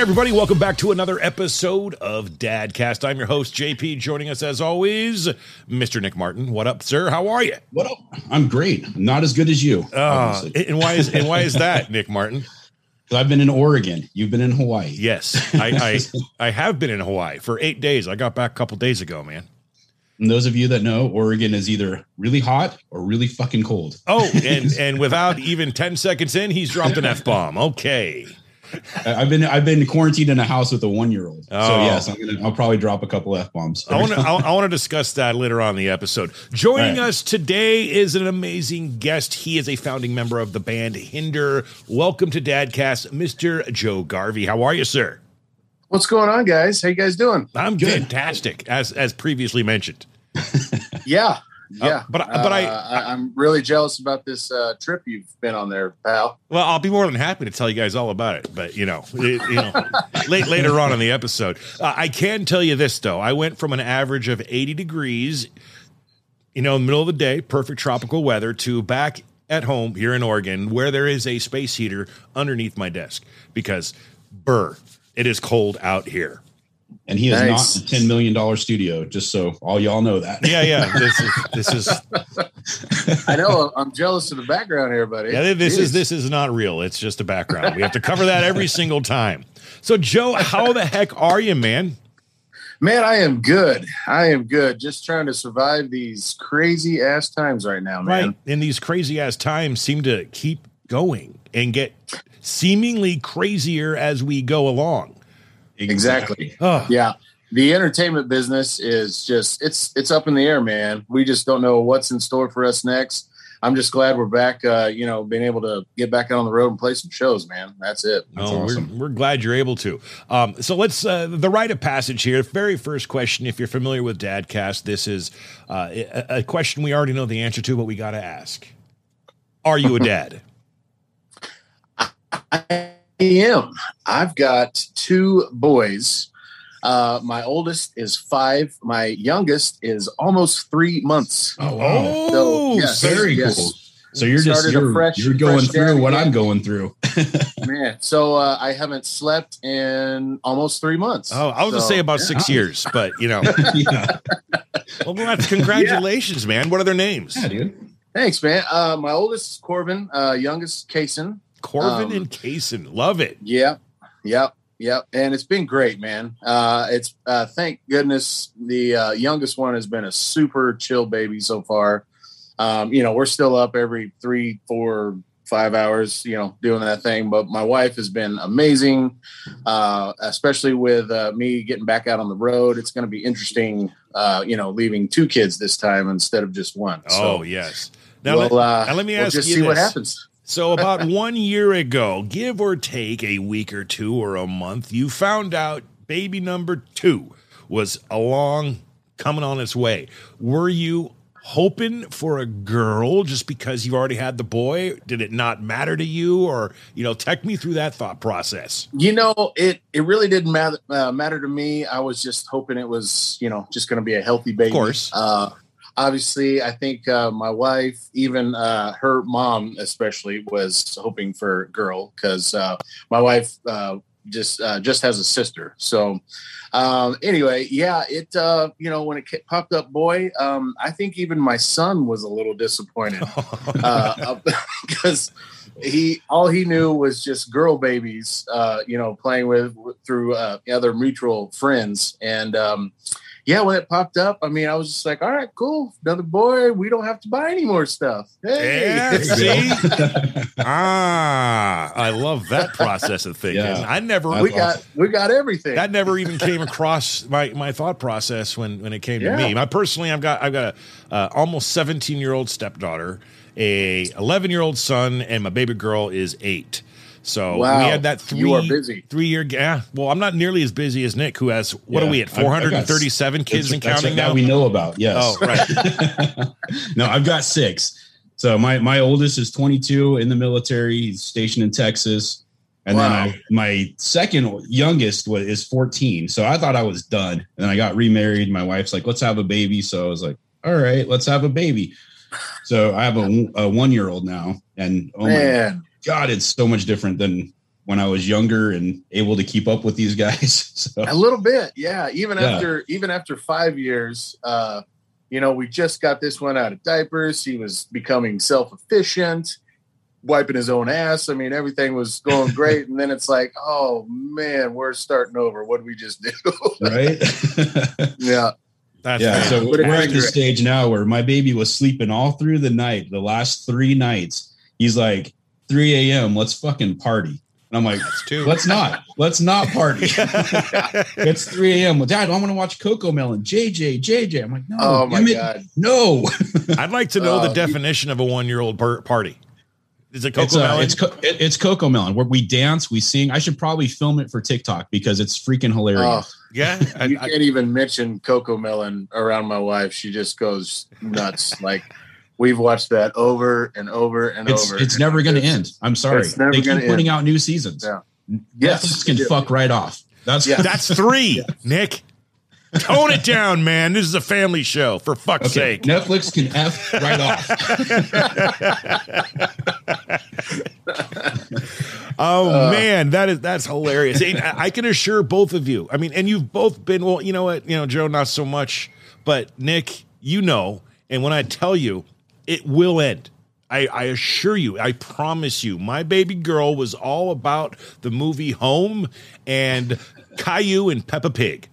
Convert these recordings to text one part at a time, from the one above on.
everybody, welcome back to another episode of Dadcast. I'm your host, JP. Joining us as always, Mr. Nick Martin. What up, sir? How are you? What up? I'm great. Not as good as you. Uh, and why is and why is that, Nick Martin? I've been in Oregon. You've been in Hawaii. Yes, I, I I have been in Hawaii for eight days. I got back a couple days ago, man. And those of you that know, Oregon is either really hot or really fucking cold. Oh, and and without even ten seconds in, he's dropped an f bomb. Okay. I've been I've been quarantined in a house with a one year old. Oh. So yes, I'm gonna I'll probably drop a couple f bombs. I want to I want to discuss that later on in the episode. Joining right. us today is an amazing guest. He is a founding member of the band Hinder. Welcome to Dadcast, Mr. Joe Garvey. How are you, sir? What's going on, guys? How you guys doing? I'm Good. fantastic, as as previously mentioned. yeah, yeah, uh, but but I, I am really jealous about this uh, trip you've been on there, pal. Well, I'll be more than happy to tell you guys all about it. But you know, it, you know, late later on in the episode, uh, I can tell you this though: I went from an average of 80 degrees, you know, in the middle of the day, perfect tropical weather, to back at home here in Oregon, where there is a space heater underneath my desk because, burr, it is cold out here and he is nice. not a ten million dollar studio. Just so all y'all know that. Yeah, yeah. This is this is. I know. I'm jealous of the background here, buddy. Yeah, this Jeez. is this is not real. It's just a background. We have to cover that every single time. So, Joe, how the heck are you, man? Man, I am good. I am good. Just trying to survive these crazy ass times right now, man. Right. And these crazy ass times seem to keep going and get seemingly crazier as we go along. Exactly. Oh. Yeah. The entertainment business is just it's it's up in the air, man. We just don't know what's in store for us next. I'm just glad we're back. Uh, you know, being able to get back out on the road and play some shows, man. That's it. That's oh, awesome. we're, we're glad you're able to. Um, so let's uh, the rite of passage here. Very first question. If you're familiar with Dadcast, this is uh, a, a question we already know the answer to, but we got to ask: Are you a dad? I am. I've got two boys. Uh, my oldest is five. My youngest is almost three months. Oh, wow. so, yes, very yes. cool. So you're just you're, fresh, you're going through what again. I'm going through. Man, so uh, I haven't slept in almost three months. Oh, I was so, gonna say about yeah. six years, but you know. yeah. Well, that's congratulations, yeah. man. What are their names? Yeah, dude. Thanks, man. Uh, my oldest is Corbin, uh, youngest Kason. Corbin um, and Kaysen. Love it. Yep. Yep. Yep. And it's been great, man. Uh, it's uh, thank goodness the uh, youngest one has been a super chill baby so far. Um, you know, we're still up every three, four, five hours, you know, doing that thing. But my wife has been amazing, uh, especially with uh, me getting back out on the road. It's going to be interesting, uh, you know, leaving two kids this time instead of just one. So, oh, yes. Now, let, uh, now let me ask we'll just you see this. what happens. So, about one year ago, give or take a week or two or a month, you found out baby number two was along, coming on its way. Were you hoping for a girl just because you already had the boy? Did it not matter to you, or you know, take me through that thought process? You know, it it really didn't matter uh, matter to me. I was just hoping it was you know just going to be a healthy baby. Of course. Uh, obviously, I think uh, my wife, even uh, her mom, especially, was hoping for a girl because uh, my wife uh, just uh, just has a sister. So um, anyway, yeah, it uh, you know when it popped up, boy, um, I think even my son was a little disappointed because he all he knew was just girl babies, you know, playing with through other mutual friends and. Um, yeah, when it popped up, I mean, I was just like, all right, cool, another boy. We don't have to buy any more stuff. Hey, yeah, see? ah, I love that process of thinking. Yeah. I never we got we got everything. That never even came across my my thought process when when it came yeah. to me. I personally, I've got I've got a uh, almost seventeen year old stepdaughter, a eleven year old son, and my baby girl is eight. So wow. we had that three you are busy. three year yeah. Well, I'm not nearly as busy as Nick, who has what yeah. are we at 437 kids and counting now? we know about. Yes. Oh, right. no, I've got six. So my my oldest is 22 in the military. He's stationed in Texas. And wow. then I, my second youngest was is 14. So I thought I was done. And then I got remarried. My wife's like, let's have a baby. So I was like, all right, let's have a baby. So I have a, a one year old now. And oh Man. my God, it's so much different than when I was younger and able to keep up with these guys. So. A little bit, yeah. Even yeah. after even after five years, uh, you know, we just got this one out of diapers. He was becoming self efficient, wiping his own ass. I mean, everything was going great, and then it's like, oh man, we're starting over. What did we just do? right? yeah. That's yeah. So we're at the stage now where my baby was sleeping all through the night, the last three nights. He's like, 3 a.m. Let's fucking party. And I'm like, let's not. Let's not party. it's 3 a.m. Well, Dad, I want to watch Cocomelon. JJ, JJ. I'm like, no. Oh my god, no. I'd like to know uh, the definition of a one-year-old party. Is it Coco it's, uh, It's, co- it, it's Cocomelon where we dance, we sing. I should probably film it for TikTok because it's freaking hilarious. Oh, yeah, I, you can't even mention CoComelon around my wife. She just goes nuts. like We've watched that over and over and it's, over. It's never going to end. I'm sorry. They keep putting end. out new seasons. Yeah. Yes. Netflix can fuck right off. That's yeah. that's three, yes. Nick. Tone it down, man. This is a family show, for fuck's okay. sake. Netflix can F right off. oh uh, man, that is that's hilarious. I can assure both of you. I mean, and you've both been well, you know what, you know, Joe, not so much, but Nick, you know, and when I tell you it will end. I, I, assure you, I promise you, my baby girl was all about the movie Home and Caillou and Peppa Pig.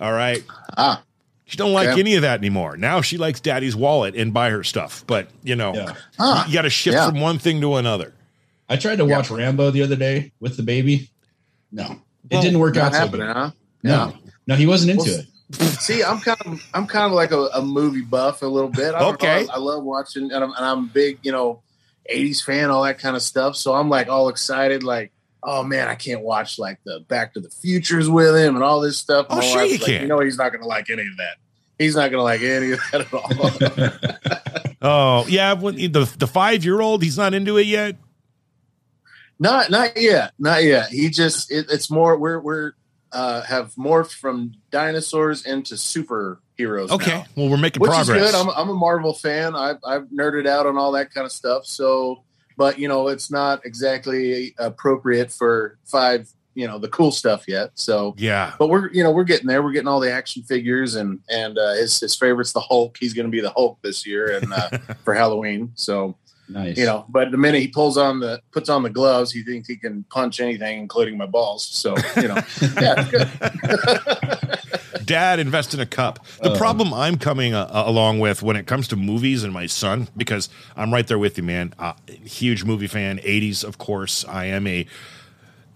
All right. Ah. She don't like okay. any of that anymore. Now she likes daddy's wallet and buy her stuff. But you know, yeah. ah. you got to shift yeah. from one thing to another. I tried to watch Rambo the other day with the baby. No, well, it didn't work out. Happening, so huh? No, no, he wasn't into well, it. See, I'm kind of I'm kind of like a, a movie buff a little bit. I okay, know, I, I, love watching, and I'm, and I'm big, you know, '80s fan, all that kind of stuff. So I'm like all excited, like, oh man, I can't watch like the Back to the Futures with him and all this stuff. oh, sure you like, can. You know, he's not going to like any of that. He's not going to like any of that at all. oh yeah, when the the five year old, he's not into it yet. Not not yet, not yet. He just it, it's more we're we're uh, have morphed from dinosaurs into superheroes. Okay, now, well, we're making which progress. Is good. I'm, I'm a Marvel fan. I've, I've nerded out on all that kind of stuff. So, but you know, it's not exactly appropriate for five. You know, the cool stuff yet. So yeah, but we're you know we're getting there. We're getting all the action figures and and uh, his his favorite's the Hulk. He's going to be the Hulk this year and uh, for Halloween. So Nice. You know, but the minute he pulls on the puts on the gloves, he thinks he can punch anything, including my balls. So you know, yeah, good. Dad, invest in a cup. The uh, problem I'm coming uh, along with when it comes to movies and my son, because I'm right there with you, man. Uh, huge movie fan, 80s, of course. I am a.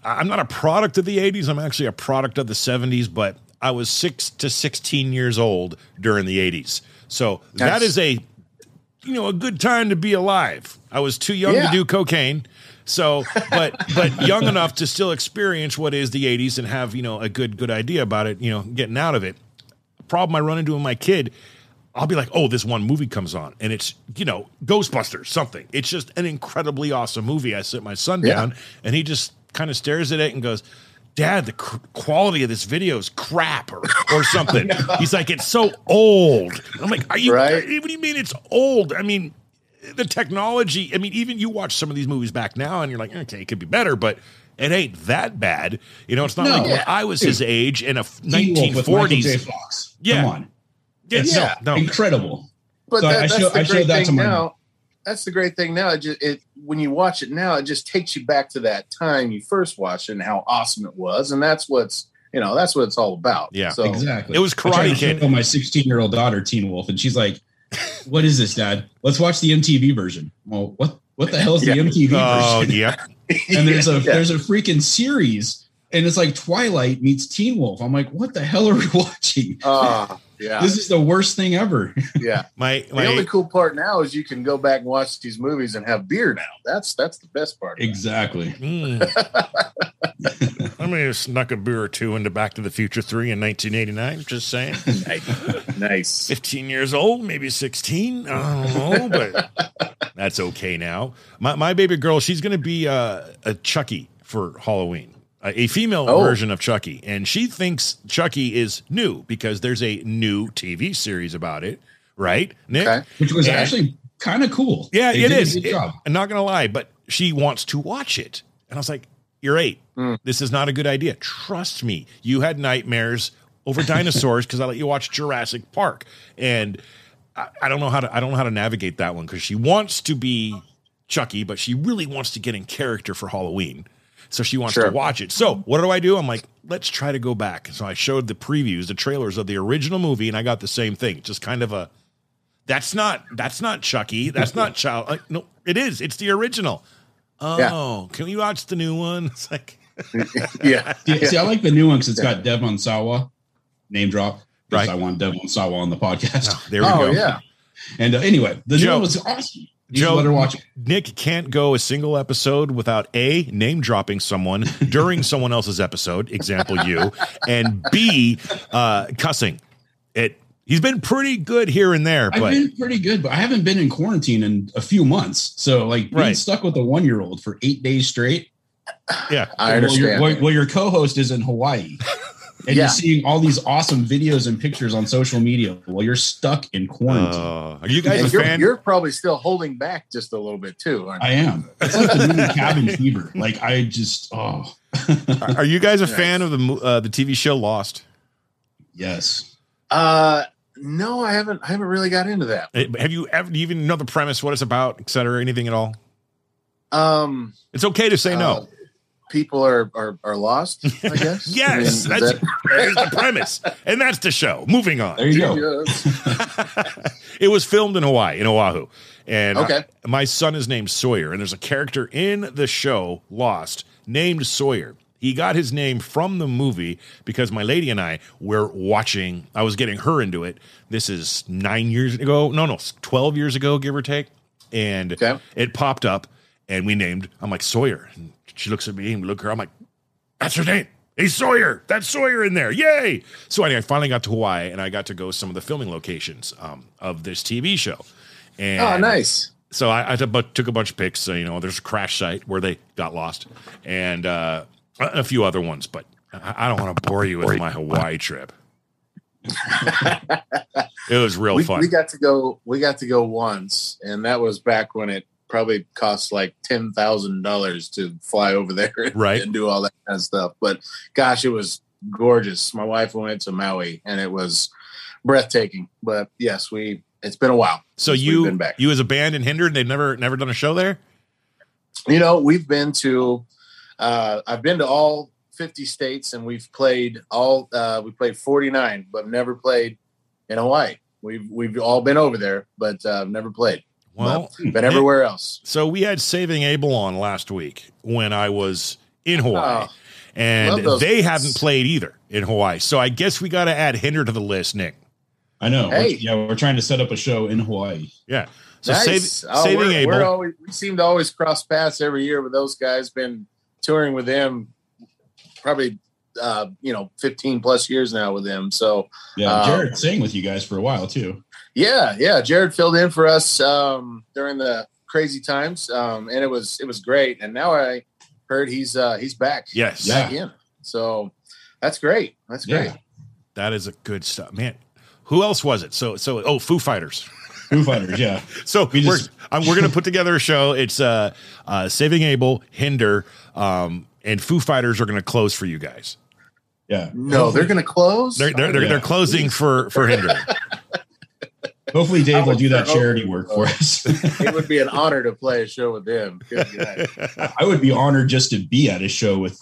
I'm not a product of the 80s. I'm actually a product of the 70s, but I was six to 16 years old during the 80s. So That's, that is a you know a good time to be alive. I was too young yeah. to do cocaine. So, but but young enough to still experience what is the 80s and have, you know, a good good idea about it, you know, getting out of it. Problem I run into with my kid, I'll be like, "Oh, this one movie comes on and it's, you know, Ghostbusters, something." It's just an incredibly awesome movie. I sit my son down yeah. and he just kind of stares at it and goes, Dad, the cr- quality of this video is crap or, or something. He's like, it's so old. I'm like, are you, right? what do you mean it's old? I mean, the technology, I mean, even you watch some of these movies back now and you're like, okay, it could be better, but it ain't that bad. You know, it's not no, like yeah. when I was Dude, his age in a 1940s. Yeah. Come on. It's yeah. No, no. incredible. But so that, I, show, I showed that to my now that's the great thing now. It just it when you watch it now, it just takes you back to that time you first watched it and how awesome it was, and that's what's you know that's what it's all about. Yeah, so, exactly. It was Karate Kid. my 16 year old daughter, Teen Wolf, and she's like, "What is this, Dad? Let's watch the MTV version." Well, what what the hell is yeah. the MTV oh, version? yeah. and there's a yeah. there's a freaking series, and it's like Twilight meets Teen Wolf. I'm like, what the hell are we watching? Uh, yeah. This is the worst thing ever. yeah. My, my, the only cool part now is you can go back and watch these movies and have beer now. That's that's the best part. Exactly. Mm. I mean, I snuck a beer or two into Back to the Future 3 in 1989. Just saying. nice. 15 years old, maybe 16. I don't know, but that's okay now. My, my baby girl, she's going to be uh, a Chucky for Halloween a female oh. version of Chucky, and she thinks Chucky is new because there's a new TV series about it, right, Nick? Okay. Which was and, actually kind of cool. Yeah, they it is. It, I'm not gonna lie, but she wants to watch it, and I was like, you're eight. Mm. This is not a good idea. Trust me. You had nightmares over dinosaurs because I let you watch Jurassic Park, and I, I, don't know how to I don't know how to navigate that one because she wants to be Chucky, but she really wants to get in character for Halloween. So she wants sure. to watch it. So what do I do? I'm like, let's try to go back. So I showed the previews, the trailers of the original movie, and I got the same thing. Just kind of a that's not that's not Chucky. That's not child. Like, no, it is. It's the original. Oh, yeah. can we watch the new one? It's like, yeah. See, see, I like the new one because it's got Devon Sawa, name drop. Right. I want Devon Sawa on the podcast. Oh, there we oh, go. Yeah. And uh, anyway, the Joe, new one was awesome. Joe, let her watch it. Nick can't go a single episode without a name dropping someone during someone else's episode, example you, and b uh, cussing. It He's been pretty good here and there. I've been pretty good, but I haven't been in quarantine in a few months. So like being right. stuck with a one year old for eight days straight. Yeah, I understand. Well, your, well, your co-host is in Hawaii. And yeah. you're seeing all these awesome videos and pictures on social media while you're stuck in quarantine. Uh, are you guys you're, fan? You're probably still holding back just a little bit too. I am. It's like the movie Cabin Fever. Like I just oh. are you guys a nice. fan of the uh, the TV show Lost? Yes. Uh, no, I haven't. I haven't really got into that. Have you ever? Do you even know the premise, what it's about, et cetera, anything at all? Um, it's okay to say uh, no. People are, are are lost. I guess. yes, I mean, that's that... the premise, and that's the show. Moving on. There you go. it was filmed in Hawaii, in Oahu, and okay. I, my son is named Sawyer, and there's a character in the show Lost named Sawyer. He got his name from the movie because my lady and I were watching. I was getting her into it. This is nine years ago. No, no, twelve years ago, give or take. And okay. it popped up, and we named. I'm like Sawyer, and she looks at me and look at her. I'm like, that's her name. Hey Sawyer, that's Sawyer in there. Yay! So anyway, I finally got to Hawaii, and I got to go some of the filming locations um, of this TV show. And oh, nice so I, I, took a bunch of pics. So, you know, there's a crash site where they got lost, and uh, a few other ones, but I don't want to bore you with my Hawaii trip. it was real we, fun. We got to go. We got to go once, and that was back when it probably cost like ten thousand dollars to fly over there, right, and do all that kind of stuff. But gosh, it was gorgeous. My wife went to Maui, and it was breathtaking. But yes, we. It's been a while. So you, you as a band in Hindered, they've never never done a show there. You know, we've been to uh, I've been to all 50 states and we've played all uh, we played 49 but never played in hawaii we've we've all been over there but uh, never played well but been everywhere else so we had saving abel on last week when i was in hawaii oh, and they guys. hadn't played either in hawaii so i guess we got to add hinder to the list nick i know hey. We're, yeah we're trying to set up a show in hawaii yeah so nice. save, oh, saving we're, abel we're always, we seem to always cross paths every year with those guys been touring with them probably uh, you know 15 plus years now with them. So yeah, um, Jared sang with you guys for a while too. Yeah, yeah, Jared filled in for us um, during the crazy times, um, and it was it was great. And now I heard he's uh, he's back. Yes, back yeah. in. So that's great. That's great. Yeah. That is a good stuff, man. Who else was it? So so oh, Foo Fighters. Foo Fighters, yeah. so we are um, we're gonna put together a show. It's uh, uh, Saving Abel, Hinder, um, and Foo Fighters are gonna close for you guys. Yeah. No, they're gonna close. They're they're, they're, yeah. they're closing for for Hinder. Hopefully, Dave will do that charity work for us. it would be an honor to play a show with them. I would be honored just to be at a show with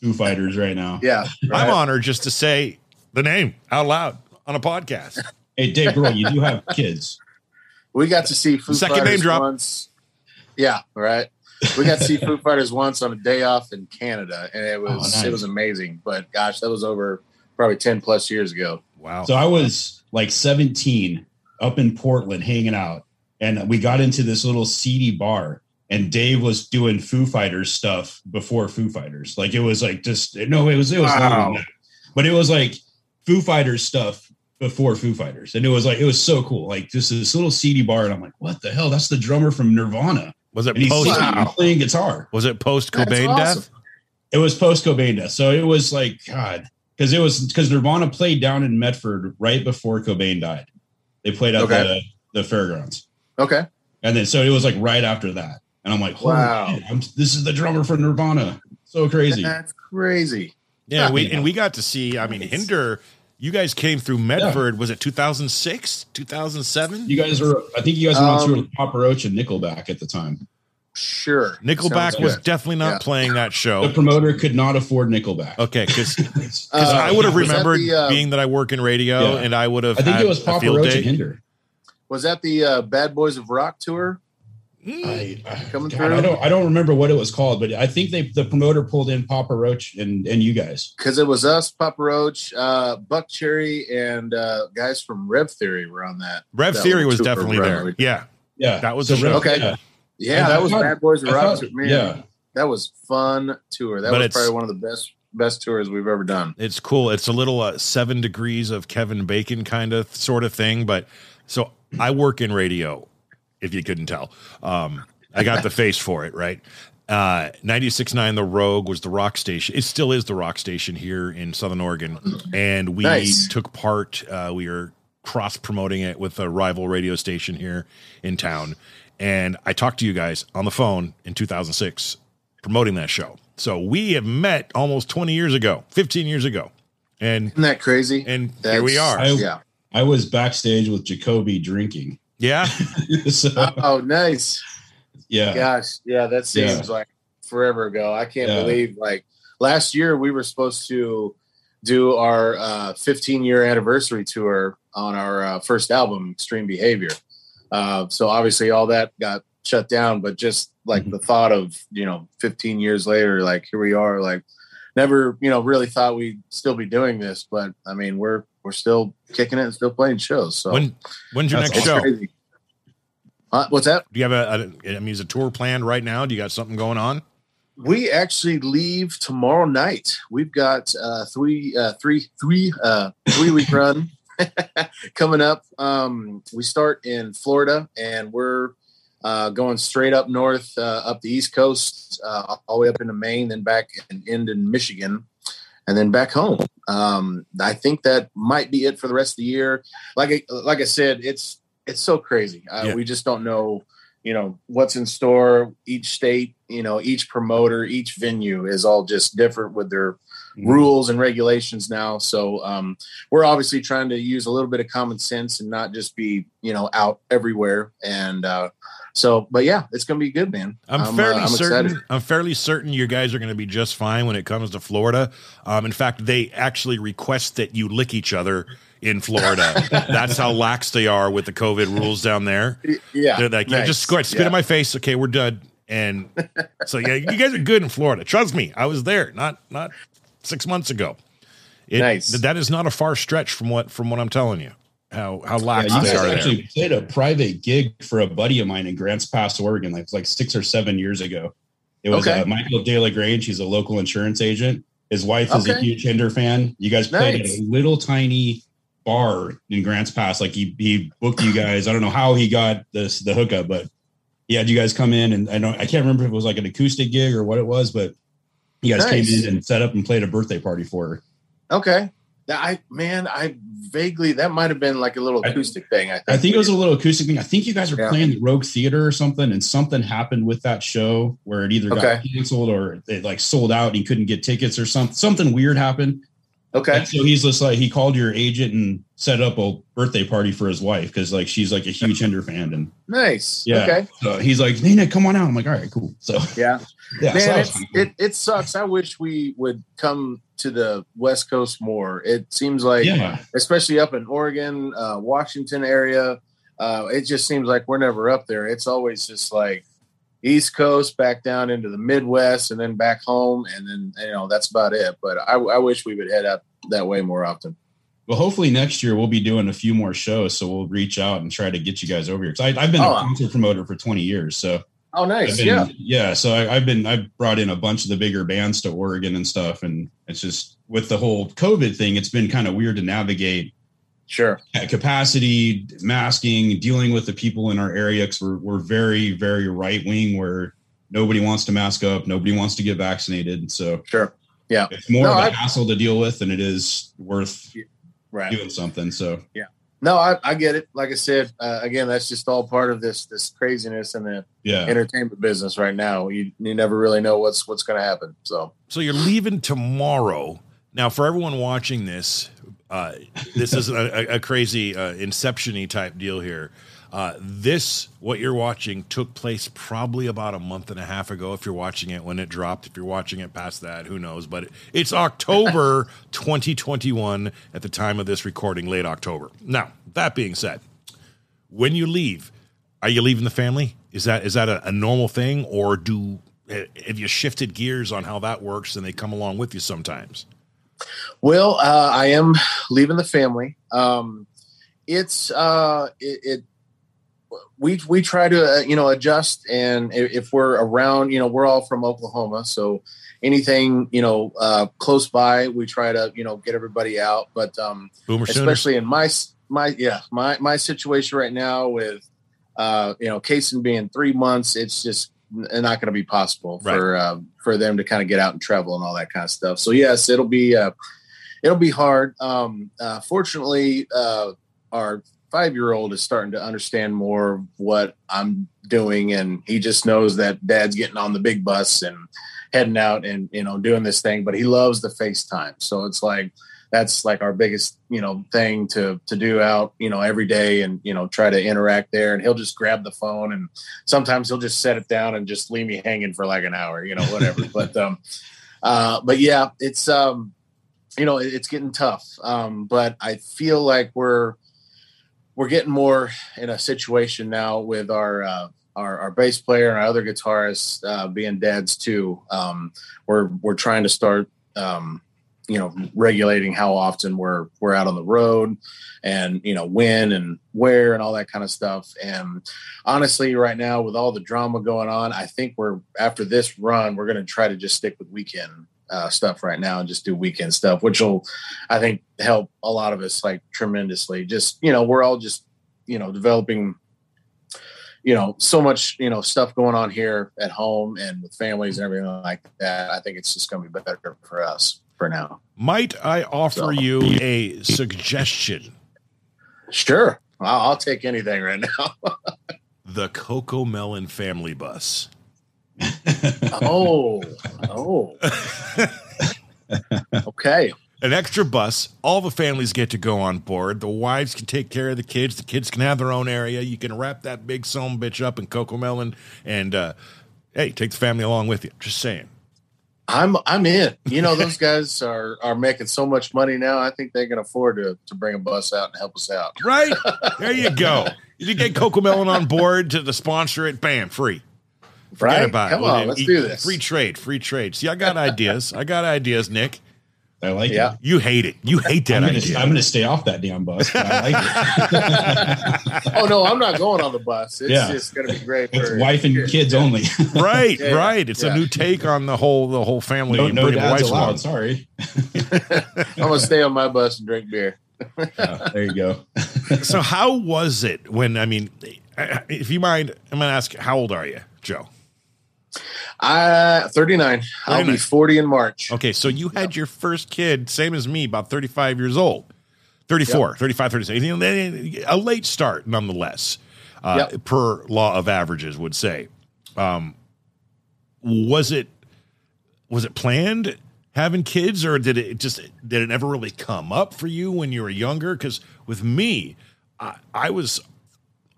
Foo Fighters right now. Yeah, right. I'm honored just to say the name out loud on a podcast. Hey, Dave Grohl, you do have kids. We got to see Foo Second Fighters name drop. once. Yeah, right. We got to see Foo Fighters once on a day off in Canada, and it oh, was oh, nice. it was amazing. But gosh, that was over probably ten plus years ago. Wow. So I was like 17 up in Portland hanging out, and we got into this little seedy bar, and Dave was doing Foo Fighters stuff before Foo Fighters. Like it was like just no, it was it was wow. but it was like Foo Fighters stuff before Foo Fighters, and it was like it was so cool. Like this this little seedy bar, and I'm like, what the hell? That's the drummer from Nirvana. Was it and post wow. playing guitar? Was it post Cobain awesome. death? It was post Cobain death. So it was like God, because it was because Nirvana played down in Medford right before Cobain died. They played at okay. the the fairgrounds. Okay. And then so it was like right after that, and I'm like, wow, this is the drummer for Nirvana. So crazy. That's crazy. Yeah, we and we got to see. I mean, Hinder. You guys came through Medford. Yeah. Was it 2006, 2007? You guys were. I think you guys were um, on tour with Papa Roach and Nickelback at the time. Sure. Nickelback was definitely not yeah. playing that show. The promoter could not afford Nickelback. Okay, because uh, I would have remembered the, uh, being that I work in radio, yeah. and I would have. I think it was Papa Roach day. and Hinder. Was that the uh, Bad Boys of Rock tour? I, I, coming God, through. I don't I don't remember what it was called, but I think they the promoter pulled in Papa Roach and and you guys because it was us, Papa Roach, uh, Buckcherry, and uh, guys from Rev Theory were on that. Rev that Theory was definitely there. Yeah, yeah, that was so the okay. Yeah, yeah that was thought, Bad Boys of Rock. Man, yeah, that was fun tour. That but was probably one of the best best tours we've ever done. It's cool. It's a little uh, seven degrees of Kevin Bacon kind of sort of thing, but so I work in radio if you couldn't tell. Um, I got the face for it, right? Uh, 96.9 The Rogue was the rock station. It still is the rock station here in Southern Oregon. And we nice. took part, uh, we were cross promoting it with a rival radio station here in town. And I talked to you guys on the phone in 2006 promoting that show. So we have met almost 20 years ago, 15 years ago. And isn't that crazy? And That's, here we are. I, yeah. I was backstage with Jacoby drinking. Yeah. so, oh, nice. Yeah. Gosh, yeah, that seems yeah. like forever ago. I can't yeah. believe like last year we were supposed to do our uh, 15 year anniversary tour on our uh, first album, Extreme Behavior. Uh, so obviously all that got shut down, but just like mm-hmm. the thought of you know 15 years later, like here we are, like never you know really thought we'd still be doing this, but I mean we're we're still kicking it and still playing shows. So when when's your next show? Crazy. Uh, what's that? Do you have a, a, I mean, is a tour planned right now? Do you got something going on? We actually leave tomorrow night. We've got uh, three, uh, three, three, uh, three week run coming up. Um, we start in Florida, and we're uh, going straight up north, uh, up the East Coast, uh, all the way up into Maine, then back and end in Michigan, and then back home. Um, I think that might be it for the rest of the year. Like, like I said, it's it's so crazy. Uh, yeah. We just don't know, you know, what's in store. Each state, you know, each promoter, each venue is all just different with their mm-hmm. rules and regulations now. So um, we're obviously trying to use a little bit of common sense and not just be, you know, out everywhere. And uh, so, but yeah, it's going to be good, man. I'm, I'm fairly uh, I'm certain. Excited. I'm fairly certain you guys are going to be just fine when it comes to Florida. Um, in fact, they actually request that you lick each other in Florida. That's how lax they are with the COVID rules down there. Yeah. They're like, nice. yeah, just go ahead, spit yeah. in my face. Okay, we're done. And so yeah, you guys are good in Florida. Trust me. I was there not not six months ago. It, nice. That is not a far stretch from what from what I'm telling you. How how lax yeah, they are actually there. played a private gig for a buddy of mine in Grants Pass, Oregon, like like six or seven years ago. It was okay. uh, Michael De La Grange. He's a local insurance agent. His wife is a huge Hinder fan. You guys played nice. at a little tiny bar in Grants Pass. Like he he booked you guys. I don't know how he got this the hookup, but he had you guys come in, and I don't I can't remember if it was like an acoustic gig or what it was, but you guys nice. came in and set up and played a birthday party for her. Okay. I man, I vaguely that might have been like a little acoustic I, thing. I think. I think it was a little acoustic thing. I think you guys were yeah. playing the Rogue Theater or something, and something happened with that show where it either okay. got canceled or it like sold out and he couldn't get tickets or something. Something weird happened. Okay. And so he's just like he called your agent and set up a birthday party for his wife because like she's like a huge Hinder fan and nice. Yeah. Okay. So he's like, Nina, come on out. I'm like, all right, cool. So yeah, yeah. Man, so it it sucks. I wish we would come to the West Coast more. It seems like, yeah. especially up in Oregon, uh, Washington area, uh, it just seems like we're never up there. It's always just like East Coast, back down into the Midwest, and then back home, and then you know that's about it. But I, I wish we would head out that way more often. Well, hopefully next year we'll be doing a few more shows, so we'll reach out and try to get you guys over here. Because I've been oh, a concert promoter for 20 years, so oh, nice, been, yeah, yeah. So I, have been I've brought in a bunch of the bigger bands to Oregon and stuff, and it's just with the whole COVID thing, it's been kind of weird to navigate Sure. Capacity, masking, dealing with the people in our area because we're, we're very, very right wing where nobody wants to mask up, nobody wants to get vaccinated. So, sure. Yeah. It's more no, of a I, hassle to deal with than it is worth right. doing something. So, yeah. no, I, I get it. Like I said, uh, again, that's just all part of this this craziness in the yeah. entertainment business right now. You you never really know what's what's going to happen. So so you're leaving tomorrow. Now, for everyone watching this, uh, this is a, a crazy uh, inception type deal here. Uh, this, what you're watching, took place probably about a month and a half ago. If you're watching it when it dropped, if you're watching it past that, who knows? But it's October 2021 at the time of this recording, late October. Now, that being said, when you leave, are you leaving the family? Is that is that a, a normal thing, or do have you shifted gears on how that works and they come along with you sometimes? Well, uh, I am leaving the family. Um, it's uh, it, it we we try to uh, you know adjust and if we're around you know we're all from oklahoma so anything you know uh, close by we try to you know get everybody out but um Boomer especially in my my yeah my my situation right now with uh you know Kason being three months it's just not going to be possible right. for uh, for them to kind of get out and travel and all that kind of stuff so yes it'll be uh it'll be hard um uh fortunately uh our five year old is starting to understand more what I'm doing, and he just knows that dad's getting on the big bus and heading out and you know doing this thing. But he loves the FaceTime, so it's like that's like our biggest you know thing to to do out you know every day and you know try to interact there. And he'll just grab the phone and sometimes he'll just set it down and just leave me hanging for like an hour you know whatever. But um uh but yeah it's um you know it's getting tough. Um but i feel like we're we're getting more in a situation now with our uh, our, our bass player and our other guitarists uh, being dads too. Um, we're we're trying to start um, you know regulating how often we're we're out on the road and you know when and where and all that kind of stuff and honestly right now with all the drama going on i think we're after this run we're going to try to just stick with weekend uh, stuff right now and just do weekend stuff, which will, I think, help a lot of us like tremendously. Just you know, we're all just you know developing, you know, so much you know stuff going on here at home and with families and everything like that. I think it's just going to be better for us for now. Might I offer so. you a suggestion? Sure, I'll, I'll take anything right now. the CoComelon Family Bus oh, oh. okay. An extra bus. All the families get to go on board. The wives can take care of the kids. The kids can have their own area. You can wrap that big son bitch up in CoComelon and uh, hey, take the family along with you. Just saying. I'm I'm in. You know, those guys are are making so much money now. I think they can afford to to bring a bus out and help us out. Right there, you go. You get CoComelon on board to the sponsor it. Bam, free. Forget right? about Come it. on, let's do this. Free trade, free trade. See, I got ideas. I got ideas, Nick. I like yeah. it. You hate it. You hate that I'm gonna, idea. I'm going to stay off that damn bus. I like it. oh no, I'm not going on the bus. It's yeah. just going to be great. it's wife and kids only. right, yeah, right. It's yeah. a new take on the whole the whole family. No, no dads allowed. Sorry. I'm going to stay on my bus and drink beer. there you go. so, how was it when? I mean, if you mind, I'm going to ask, how old are you, Joe? Uh, 39. 39. I'll be 40 in March. Okay, so you had yep. your first kid, same as me, about 35 years old. 34, yep. 35, 36. A late start, nonetheless, uh, yep. per law of averages would say. Um, was it was it planned having kids, or did it just did it never really come up for you when you were younger? Because with me, I, I was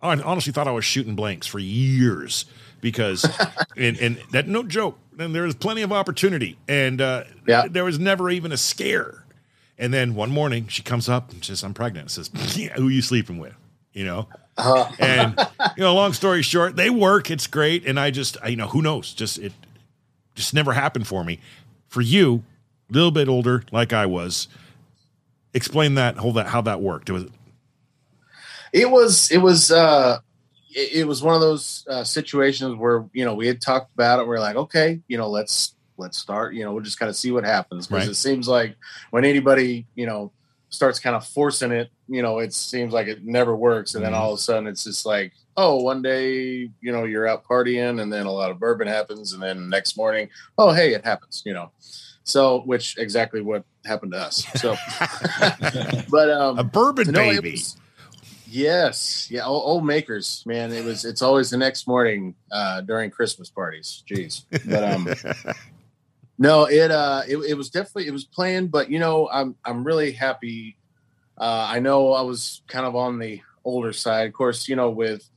I honestly thought I was shooting blanks for years because and, and that no joke and there was plenty of opportunity. And uh, yeah. there was never even a scare. And then one morning she comes up and says i'm pregnant. Says who are you sleeping with? You know? Uh-huh. and you know long story short they work. It's great. And i just I, you know who knows? Just it just never happened for me. For you a little bit older like i was explain that whole that how that worked. It was it was it was uh it, it was one of those uh, situations where you know we had talked about it. We are like, okay, you know, let's let's start. You know, we'll just kind of see what happens because right. it seems like when anybody you know starts kind of forcing it, you know, it seems like it never works, and mm-hmm. then all of a sudden it's just like, oh, one day you know you're out partying, and then a lot of bourbon happens, and then next morning, oh, hey, it happens. You know. So, which exactly what happened to us. So, but um, a bourbon no, baby. Was, Yes, yeah, old, old, makers, man. It was. It's always the next morning uh, during Christmas parties. Jeez, but um, no, it uh, it, it was definitely it was planned, but you know, I'm I'm really happy. Uh, I know I was kind of on the older side, of course. You know, with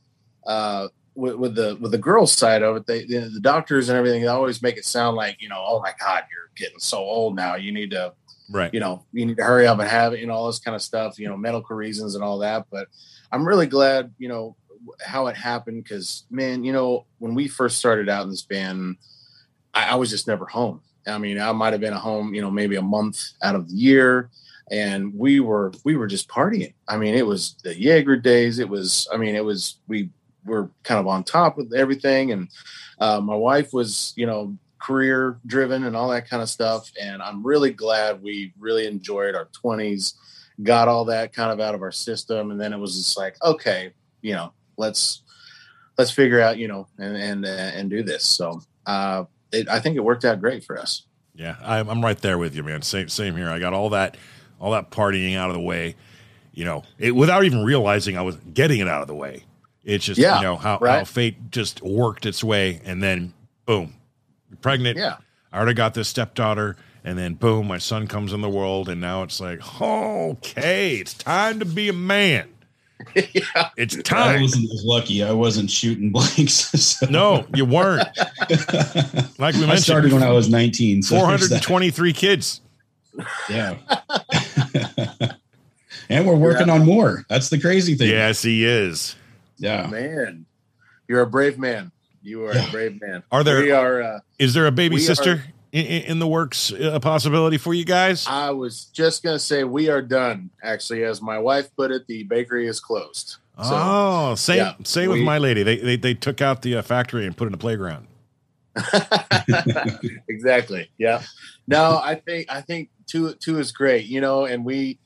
uh, with, with the with the girls' side of it, they the, the doctors and everything they always make it sound like you know, oh my God, you're getting so old now. You need to right you know you need to hurry up and have it you know all this kind of stuff you know medical reasons and all that but i'm really glad you know how it happened because man you know when we first started out in this band I, I was just never home. I mean i might have been at home you know maybe a month out of the year and we were we were just partying. I mean it was the jaeger days. It was i mean it was we were kind of on top with everything and uh, my wife was you know career driven and all that kind of stuff. And I'm really glad we really enjoyed our 20s, got all that kind of out of our system. And then it was just like, okay, you know, let's let's figure out, you know, and and uh, and do this. So uh, it, I think it worked out great for us. Yeah, I'm, I'm right there with you, man. Same same here. I got all that all that partying out of the way, you know, it, without even realizing I was getting it out of the way. It's just yeah, you know how, right? how fate just worked its way, and then boom, pregnant. Yeah. I already got this stepdaughter. And then boom, my son comes in the world. And now it's like, okay, it's time to be a man. yeah. It's time. I wasn't as lucky. I wasn't shooting blanks. So. No, you weren't. like we mentioned, I started when I was 19. So 423 kids. Yeah. and we're working yeah. on more. That's the crazy thing. Yes, he is. Yeah. Man, you're a brave man. You are yeah. a brave man. Are there? We are. Uh, is there a baby sister are, in, in, the works? A possibility for you guys? I was just gonna say we are done. Actually, as my wife put it, the bakery is closed. So, oh, same yeah, same we, with my lady. They, they they took out the uh, factory and put in a playground. exactly. Yeah. No, I think I think two two is great. You know, and we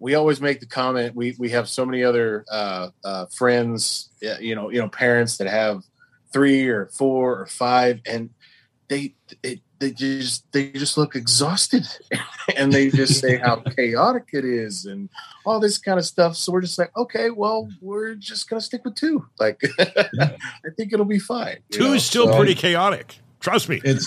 we always make the comment. We we have so many other uh, uh, friends, you know, you know, parents that have three or four or five, and they it, they just they just look exhausted, and they just say how chaotic it is and all this kind of stuff. So we're just like, okay, well, we're just gonna stick with two. Like, I think it'll be fine. Two know? is still so, pretty chaotic. Trust me. It's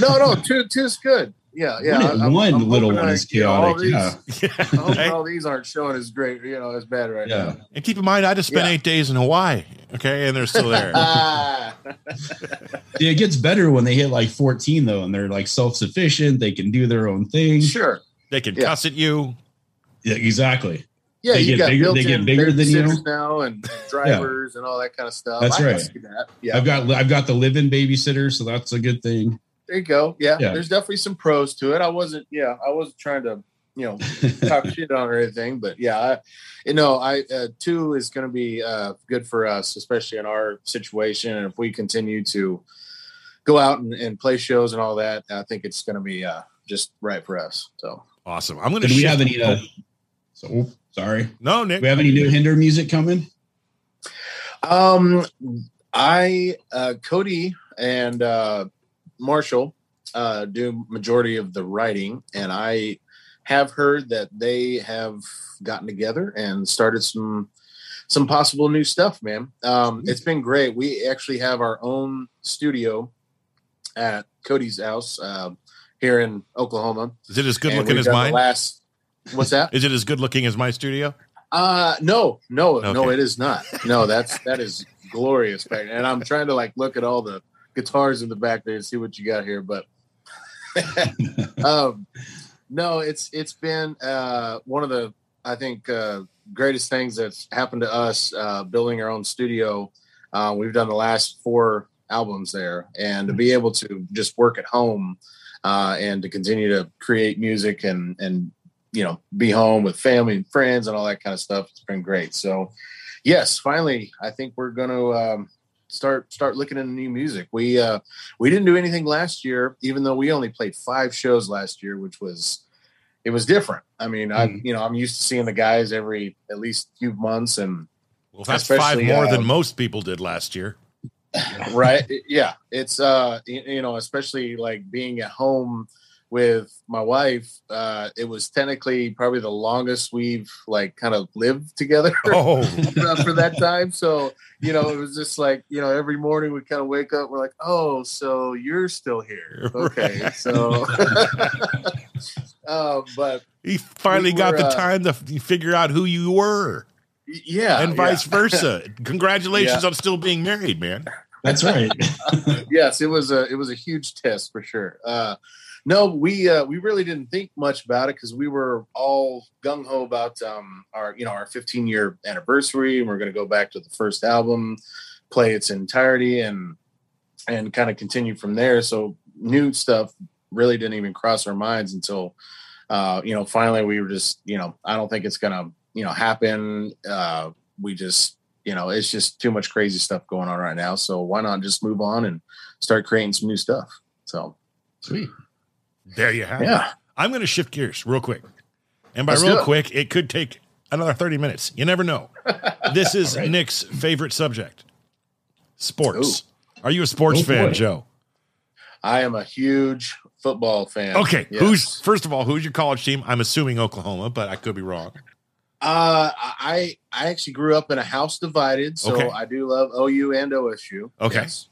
no, no, two two is good yeah, yeah. One, I'm, one I'm little one is chaotic. yeah. yeah. all these aren't showing as great, you know, as bad right yeah. now. And keep in mind, I just spent yeah. eight days in Hawaii. Okay, and they're still there. it gets better when they hit like 14, though, and they're like self sufficient. They can do their own thing. Sure. They can yeah. cuss at you. Yeah, exactly. Yeah, they you get bigger. They get bigger than you now, and, and drivers yeah. and all that kind of stuff. That's I right. That. Yeah, I've got I've got the live-in babysitter, so that's a good thing. There you go. Yeah, yeah, there's definitely some pros to it. I wasn't, yeah, I wasn't trying to, you know, talk shit on or anything, but yeah, I, you know, I uh, two is going to be uh, good for us, especially in our situation, and if we continue to go out and, and play shows and all that, I think it's going to be uh, just right for us. So awesome. I'm going to. Do we have any? Uh, so sorry. No, Nick. Do we have any new Hinder music coming? Um, I uh, Cody and uh, Marshal uh, do majority of the writing, and I have heard that they have gotten together and started some some possible new stuff. Man, um, it's been great. We actually have our own studio at Cody's house uh, here in Oklahoma. Is it as good looking as mine? Last, what's that? Is it as good looking as my studio? Uh no, no, okay. no, it is not. No, that's that is glorious. And I'm trying to like look at all the guitars in the back there and see what you got here. But um, no, it's it's been uh, one of the I think uh, greatest things that's happened to us uh, building our own studio. Uh, we've done the last four albums there, and to be able to just work at home uh, and to continue to create music and and you know be home with family and friends and all that kind of stuff, it's been great. So yes, finally, I think we're going to um, start start looking into new music. We uh we didn't do anything last year, even though we only played five shows last year, which was it was different. I mean, mm. I hmm. you know I'm used to seeing the guys every at least few months, and well, that's five more uh, than most people did last year. right? yeah, it's uh you, you know especially like being at home with my wife, uh, it was technically probably the longest we've like kind of lived together oh. for that time. So, you know, it was just like, you know, every morning we kind of wake up, we're like, oh, so you're still here. Okay. Right. So, uh, but he finally we got the uh, time to figure out who you were. Yeah. And vice yeah. versa. Congratulations yeah. on still being married, man. That's right. yes, it was a it was a huge test for sure. Uh, no, we uh, we really didn't think much about it because we were all gung ho about um, our you know our 15 year anniversary, and we're going to go back to the first album, play its entirety, and and kind of continue from there. So new stuff really didn't even cross our minds until uh, you know finally we were just you know I don't think it's gonna you know happen. Uh, we just you know it's just too much crazy stuff going on right now. So why not just move on and start creating some new stuff? So sweet. There you have yeah. it. I'm going to shift gears real quick. And by Let's real it. quick, it could take another 30 minutes. You never know. this is right. Nick's favorite subject sports. Ooh. Are you a sports oh, fan, boy. Joe? I am a huge football fan. Okay. Yes. Who's, first of all, who's your college team? I'm assuming Oklahoma, but I could be wrong. Uh, I I actually grew up in a house divided, so okay. I do love OU and OSU. Okay, yes.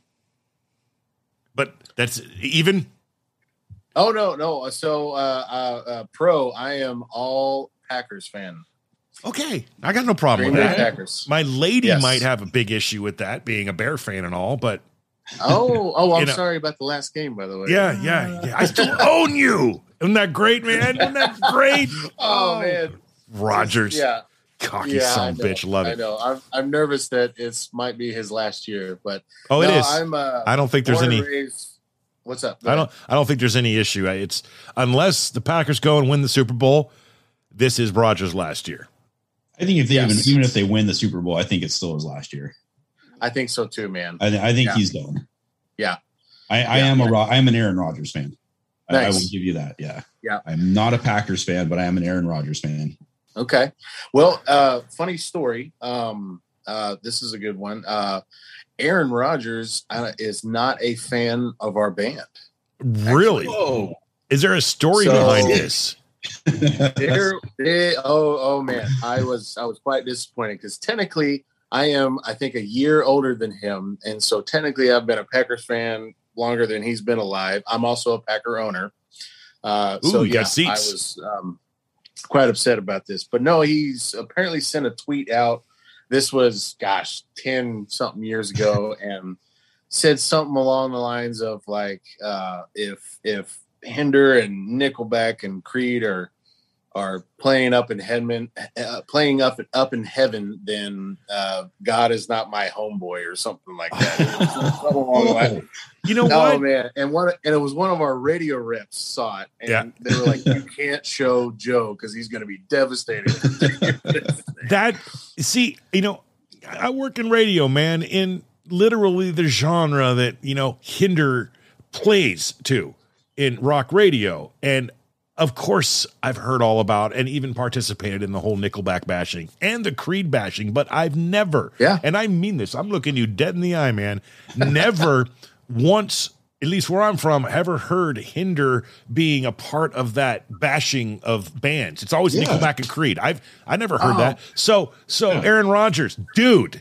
but that's even Oh no, no. So uh, uh, uh, pro, I am all Packers fan. Okay, I got no problem Green with that. Packers. My lady yes. might have a big issue with that, being a Bear fan and all, but oh, oh, I'm know. sorry about the last game, by the way. Yeah, yeah, yeah. I still own you. Isn't that great, man? Isn't that great? oh, oh, man, Rodgers, Yeah. Cocky yeah, son bitch, love it. I know. I'm, I'm nervous that it might be his last year, but oh, it is. I'm. Uh, I don't think there's any. Raised, What's up? I don't. I don't think there's any issue. It's unless the Packers go and win the Super Bowl. This is Rodgers' last year. I think if they yes. even even if they win the Super Bowl, I think it's still his last year. I think so too, man. I, I think yeah. he's done. Yeah. I, I yeah, am yeah. a I am an Aaron Rodgers fan. Nice. I, I, will give you that. Yeah. Yeah. I'm not a Packers fan, but I am an Aaron Rodgers fan. Okay. Well, uh, funny story. Um, uh, this is a good one. Uh, Aaron Rodgers uh, is not a fan of our band. Really? Whoa. Is there a story so, behind this? there, there, oh, oh man, I was I was quite disappointed because technically I am I think a year older than him, and so technically I've been a Packers fan longer than he's been alive. I'm also a Packer owner. Uh, Ooh, so yeah, I was um, quite upset about this, but no, he's apparently sent a tweet out this was, gosh, 10 something years ago and said something along the lines of like, uh, if, if Hinder and Nickelback and Creed are, are playing up in heaven, uh, playing up up in heaven, then uh, God is not my homeboy or something like that. you know what? oh, what? man, and one and it was one of our radio reps saw it, and yeah. they were like, "You can't show Joe because he's going to be devastated." That see, you know, I work in radio, man, in literally the genre that you know Hinder plays to in rock radio, and of course, I've heard all about and even participated in the whole Nickelback bashing and the Creed bashing, but I've never, yeah, and I mean this, I'm looking you dead in the eye, man. Never once, at least where I'm from, ever heard Hinder being a part of that bashing of bands. It's always yeah. Nickelback and Creed. I've I never heard oh. that. Uh-huh. So so yeah. Aaron Rodgers, dude,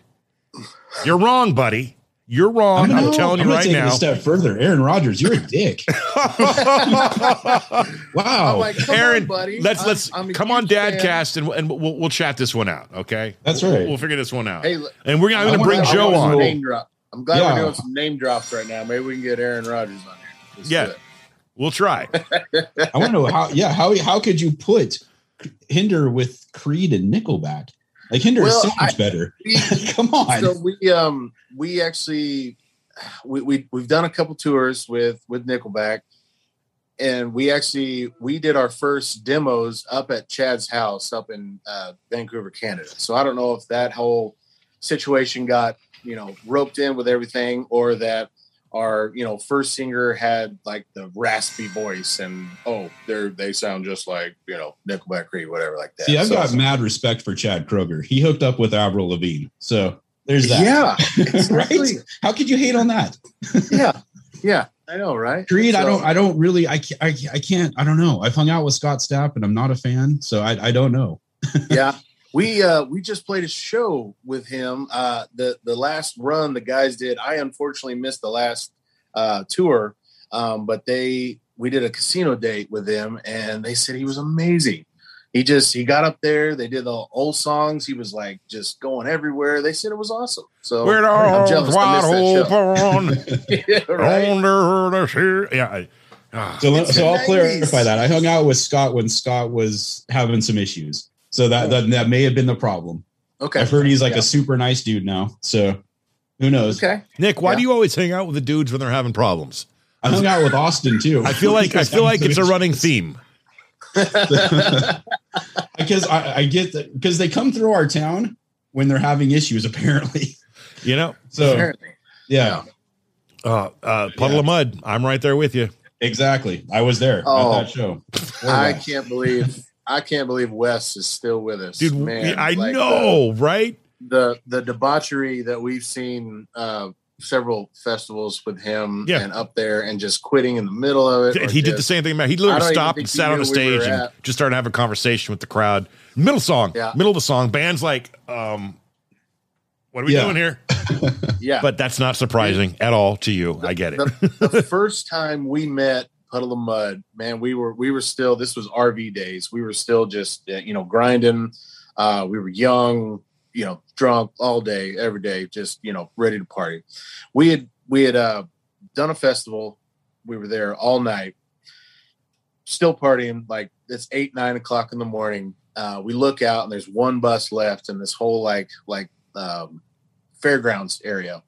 you're wrong, buddy. You're wrong. I'm, I'm telling I'm you right now. a step further, Aaron Rodgers, you're a dick. wow, like, Aaron, on, buddy. Let's let's I'm come on, Dadcast, and and we'll we'll chat this one out. Okay, that's right. We'll, we'll figure this one out. Hey, and we're I'm going to bring Joe on. Name drop. I'm glad yeah. we're doing some name drops right now. Maybe we can get Aaron Rodgers on here. Let's yeah, we'll try. I want to know how. Yeah, how how could you put Hinder with Creed and Nickelback? Like Hinder well, is so much I, better. We, Come on. So we um we actually we, we we've done a couple tours with with Nickelback, and we actually we did our first demos up at Chad's house up in uh, Vancouver, Canada. So I don't know if that whole situation got you know roped in with everything, or that our you know first singer had like the raspy voice and oh they're they sound just like you know Nickelback Creed whatever like that. See, I've so, got mad respect for Chad Kroeger. He hooked up with Avril Lavigne, so there's that. Yeah, exactly. right? How could you hate on that? yeah, yeah. I know, right? Creed, so, I don't, I don't really, I, I, I can't, I don't know. I've hung out with Scott Stapp, and I'm not a fan, so I, I don't know. yeah, we uh we just played a show with him. Uh, the the last run the guys did. I unfortunately missed the last uh tour, um, but they we did a casino date with him, and they said he was amazing he just he got up there. They did the old songs. He was like just going everywhere. They said it was awesome. So We're I'm jealous wide open. yeah, right? yeah. So, so I'll clarify that. I hung out with Scott when Scott was having some issues. So that, that that may have been the problem. Okay. I've heard he's like yeah. a super nice dude now. So who knows? Okay. Nick, why yeah. do you always hang out with the dudes when they're having problems? I hung out with Austin too. I feel like I feel like it's a running theme. because I, I get that because they come through our town when they're having issues, apparently. You know, so apparently. yeah. Uh, uh, puddle yeah. of Mudd. I'm right there with you. Exactly. I was there oh, at that show. I can't believe I can't believe Wes is still with us, dude. Man, I like know, the, right? The the debauchery that we've seen uh, several festivals with him yeah. and up there and just quitting in the middle of it. He did the same thing, man. He literally stopped and sat on the stage we and just started having a conversation with the crowd. Middle song, yeah. middle of the song. Band's like, um, what are we yeah. doing here? yeah. But that's not surprising at all to you. The, I get it. the, the first time we met Puddle of Mudd, man, we were we were still this was RV days. We were still just uh, you know grinding. Uh, we were young you know, drunk all day, every day, just you know, ready to party. We had we had uh, done a festival. We were there all night, still partying. Like it's eight nine o'clock in the morning. Uh, we look out and there's one bus left in this whole like like um, fairgrounds area.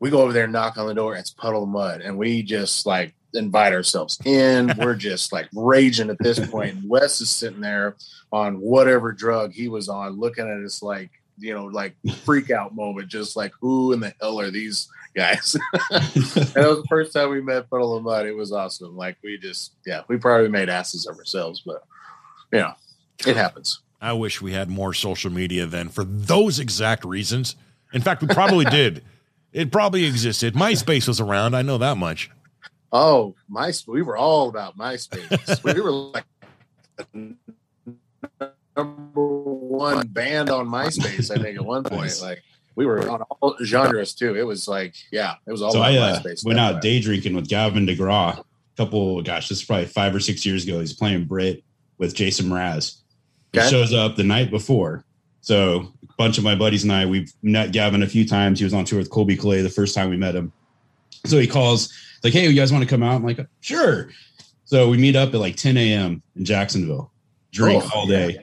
We go over there and knock on the door. It's puddle of Mudd, and we just like invite ourselves in. We're just like raging at this point. And Wes is sitting there on whatever drug he was on, looking at us like, you know, like freak out moment, just like, who in the hell are these guys? and it was the first time we met Puddle of Mudd. It was awesome. Like we just, yeah, we probably made asses of ourselves, but you know, it happens. I wish we had more social media then for those exact reasons. In fact, we probably did. It probably existed. MySpace was around. I know that much. Oh, my we were all about MySpace. we were like number one band on MySpace. I think at one point, like we were on all genres too. It was like, yeah, it was all. So I uh, MySpace went out day drinking with Gavin DeGraw. A couple, gosh, this is probably five or six years ago. He's playing Brit with Jason Mraz. He okay. shows up the night before. So a bunch of my buddies and I, we've met Gavin a few times. He was on tour with Colbie Caillat the first time we met him. So he calls like, hey, you guys want to come out? I'm like, sure. So we meet up at like 10 a.m. in Jacksonville, drink oh, all day. Yeah.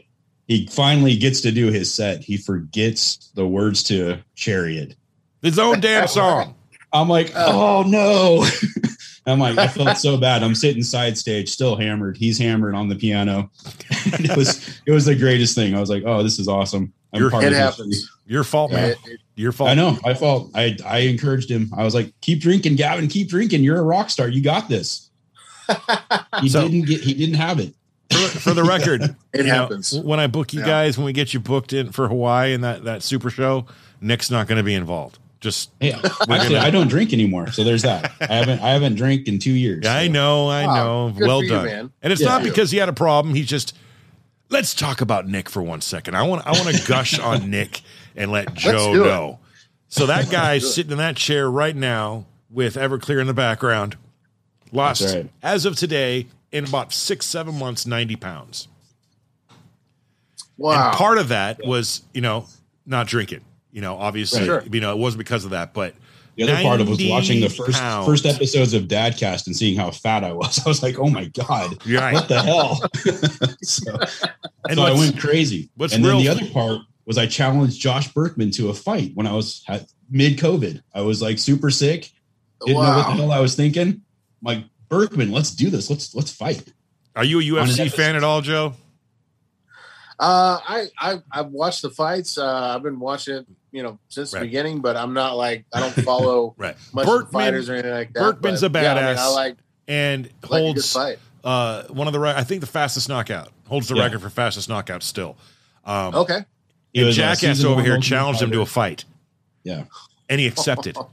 He finally gets to do his set. He forgets the words to Chariot. His own damn song. I'm like, oh, oh no. I'm like, I felt so bad. I'm sitting side stage, still hammered. He's hammered on the piano. it was it was the greatest thing. I was like, oh, this is awesome. I'm Your, it happens. Your fault, man. It, it, Your fault. I know. My fault. I I encouraged him. I was like, keep drinking, Gavin. Keep drinking. You're a rock star. You got this. he so, didn't get. He didn't have it. For, for the record, it happens. Know, when I book you yeah. guys, when we get you booked in for Hawaii and that that super show, Nick's not going to be involved. Just yeah. Actually, gonna... I don't drink anymore, so there's that. I haven't I haven't drank in two years. So. I know, I know. well done. You, and it's yeah, not because he had a problem. He's just let's talk about Nick for one second. I want I want to gush on Nick and let Joe know. So that guy's sitting in that chair right now with Everclear in the background. Lost right. as of today in about six seven months ninety pounds. Wow! And part of that was you know not drinking. You know, obviously, right. you know, it wasn't because of that, but the other part of was watching the first pounds. first episodes of Dadcast and seeing how fat I was. I was like, oh my god, right. what the hell? so, so I went crazy. and then the other part was I challenged Josh Burkman to a fight when I was mid COVID. I was like super sick, didn't wow. know what the hell I was thinking. I'm like Burkman, let's do this. Let's let's fight. Are you a UFC fan at all, Joe? Uh, I, I I've watched the fights. Uh, I've been watching it, you know, since right. the beginning, but I'm not like I don't follow right. much Burkman, fighters or anything like that. Burkman's but, a badass. Yeah, I, mean, I like and holds like uh, one of the I think the fastest knockout holds the yeah. record for fastest knockout still. Um, okay. And Jackass over here challenged him to a fight. Yeah, and he accepted.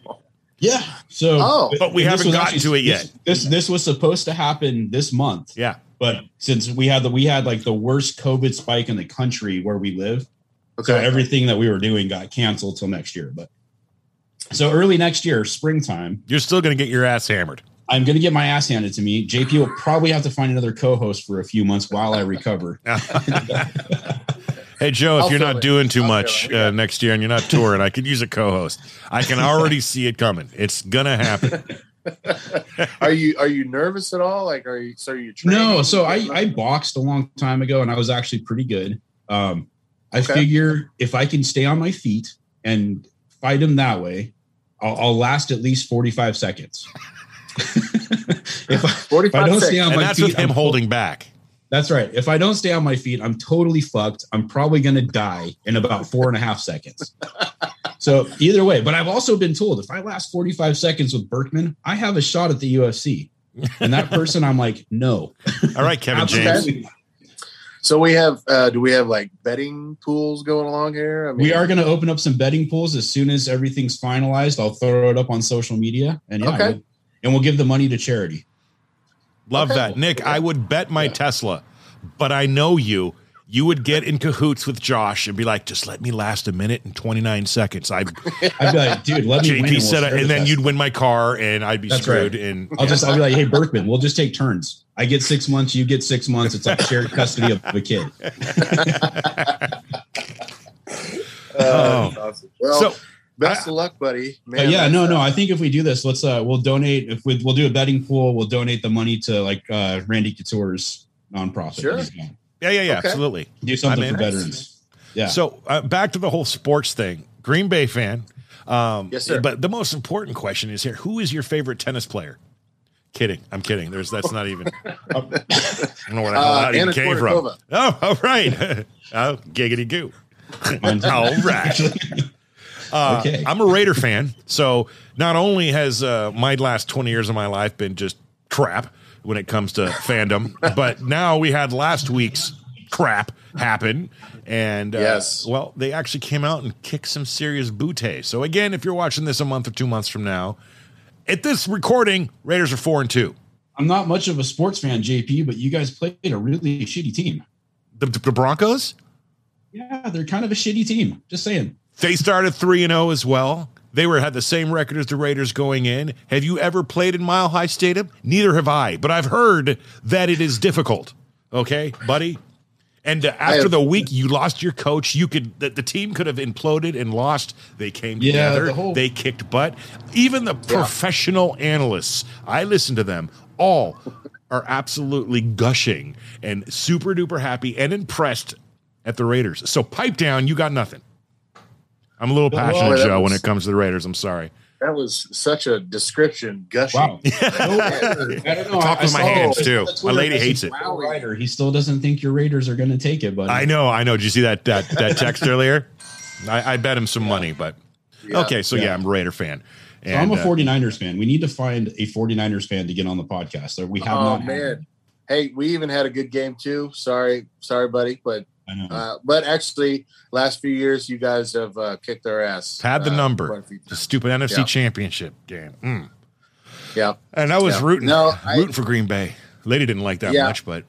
Yeah. So, oh, but we haven't gotten actually, to it yet. This, this this was supposed to happen this month. Yeah. But since we had the we had like the worst COVID spike in the country where we live, okay. so everything that we were doing got canceled till next year. But so early next year, springtime, you're still going to get your ass hammered. I'm going to get my ass handed to me. JP will probably have to find another co-host for a few months while I recover. hey Joe, if I'll you're not it. doing too I'll much uh, next year and you're not touring, I could use a co-host. I can already see it coming. It's gonna happen. are you are you nervous at all? Like, are you so are you? No, so I I boxed a long time ago and I was actually pretty good. Um, I okay. figure if I can stay on my feet and fight him that way, I'll, I'll last at least 45 seconds. if, I, if I don't stay on and my that's feet, with him I'm holding back. That's right. If I don't stay on my feet, I'm totally fucked. I'm probably going to die in about four and a half seconds. so either way, but I've also been told if I last 45 seconds with Burkman, I have a shot at the UFC. And that person, I'm like, no. All right, Kevin James. So we have, uh, do we have like betting pools going along here? I mean, we are going to open up some betting pools as soon as everything's finalized. I'll throw it up on social media, and yeah, okay. we'll, and we'll give the money to charity. Love okay. that, Nick. I would bet my yeah. Tesla, but I know you. You would get in cahoots with Josh and be like, "Just let me last a minute and twenty nine seconds." I'd, I'd be like, "Dude, let me." JP said, and then you'd win my car, and I'd be That's screwed. Right. And I'll just, I'll be like, "Hey, Burkman, we'll just take turns. I get six months, you get six months. It's like shared custody of a kid." oh, awesome. well, so Best of luck, buddy. Man, uh, yeah, no, no. I think if we do this, let's uh we'll donate if we we'll do a betting pool, we'll donate the money to like uh Randy Couture's nonprofit. Sure. Yeah, yeah, yeah, okay. absolutely. Do something for veterans. Yeah. So uh, back to the whole sports thing. Green Bay fan. Um, yes, sir. But the most important question is here: Who is your favorite tennis player? Kidding. I'm kidding. There's that's not even. I don't know where the hell uh, that even came from. Oh, all right. oh, giggity goo. all right. Uh, okay. I'm a Raider fan, so not only has uh, my last 20 years of my life been just crap when it comes to fandom, but now we had last week's crap happen, and uh, yes, well, they actually came out and kicked some serious booty. So again, if you're watching this a month or two months from now, at this recording, Raiders are four and two. I'm not much of a sports fan, JP, but you guys played a really shitty team. The, the Broncos? Yeah, they're kind of a shitty team. Just saying. They started 3 and 0 as well. They were had the same record as the Raiders going in. Have you ever played in Mile High Stadium? Neither have I, but I've heard that it is difficult. Okay, buddy. And uh, after have, the week you lost your coach, you could the, the, team could have imploded and lost. They came yeah, together. The whole, they kicked butt. Even the yeah. professional analysts, I listen to them all are absolutely gushing and super duper happy and impressed at the Raiders. So pipe down, you got nothing. I'm a little passionate, well, Joe, was, when it comes to the Raiders. I'm sorry. That was such a description, gushing. Wow. I don't know. Talk with my hands too. My lady hates it. Wow, Ryder. He still doesn't think your Raiders are going to take it, but I know, I know. Did you see that that, that text earlier? I, I, bet him some yeah. money, but yeah. okay. So yeah. yeah. I'm a Raider fan. And, so I'm a 49ers uh, fan. We need to find a 49ers fan to get on the podcast. We have oh, not. man. Hey, we even had a good game too. Sorry, sorry, buddy, but uh, but actually, last few years, you guys have uh, kicked our ass. Had the uh, number. The stupid NFC yeah. Championship game. Mm. Yeah. And I was yeah. rooting, no, rooting I, for Green Bay. Lady didn't like that yeah. much, but.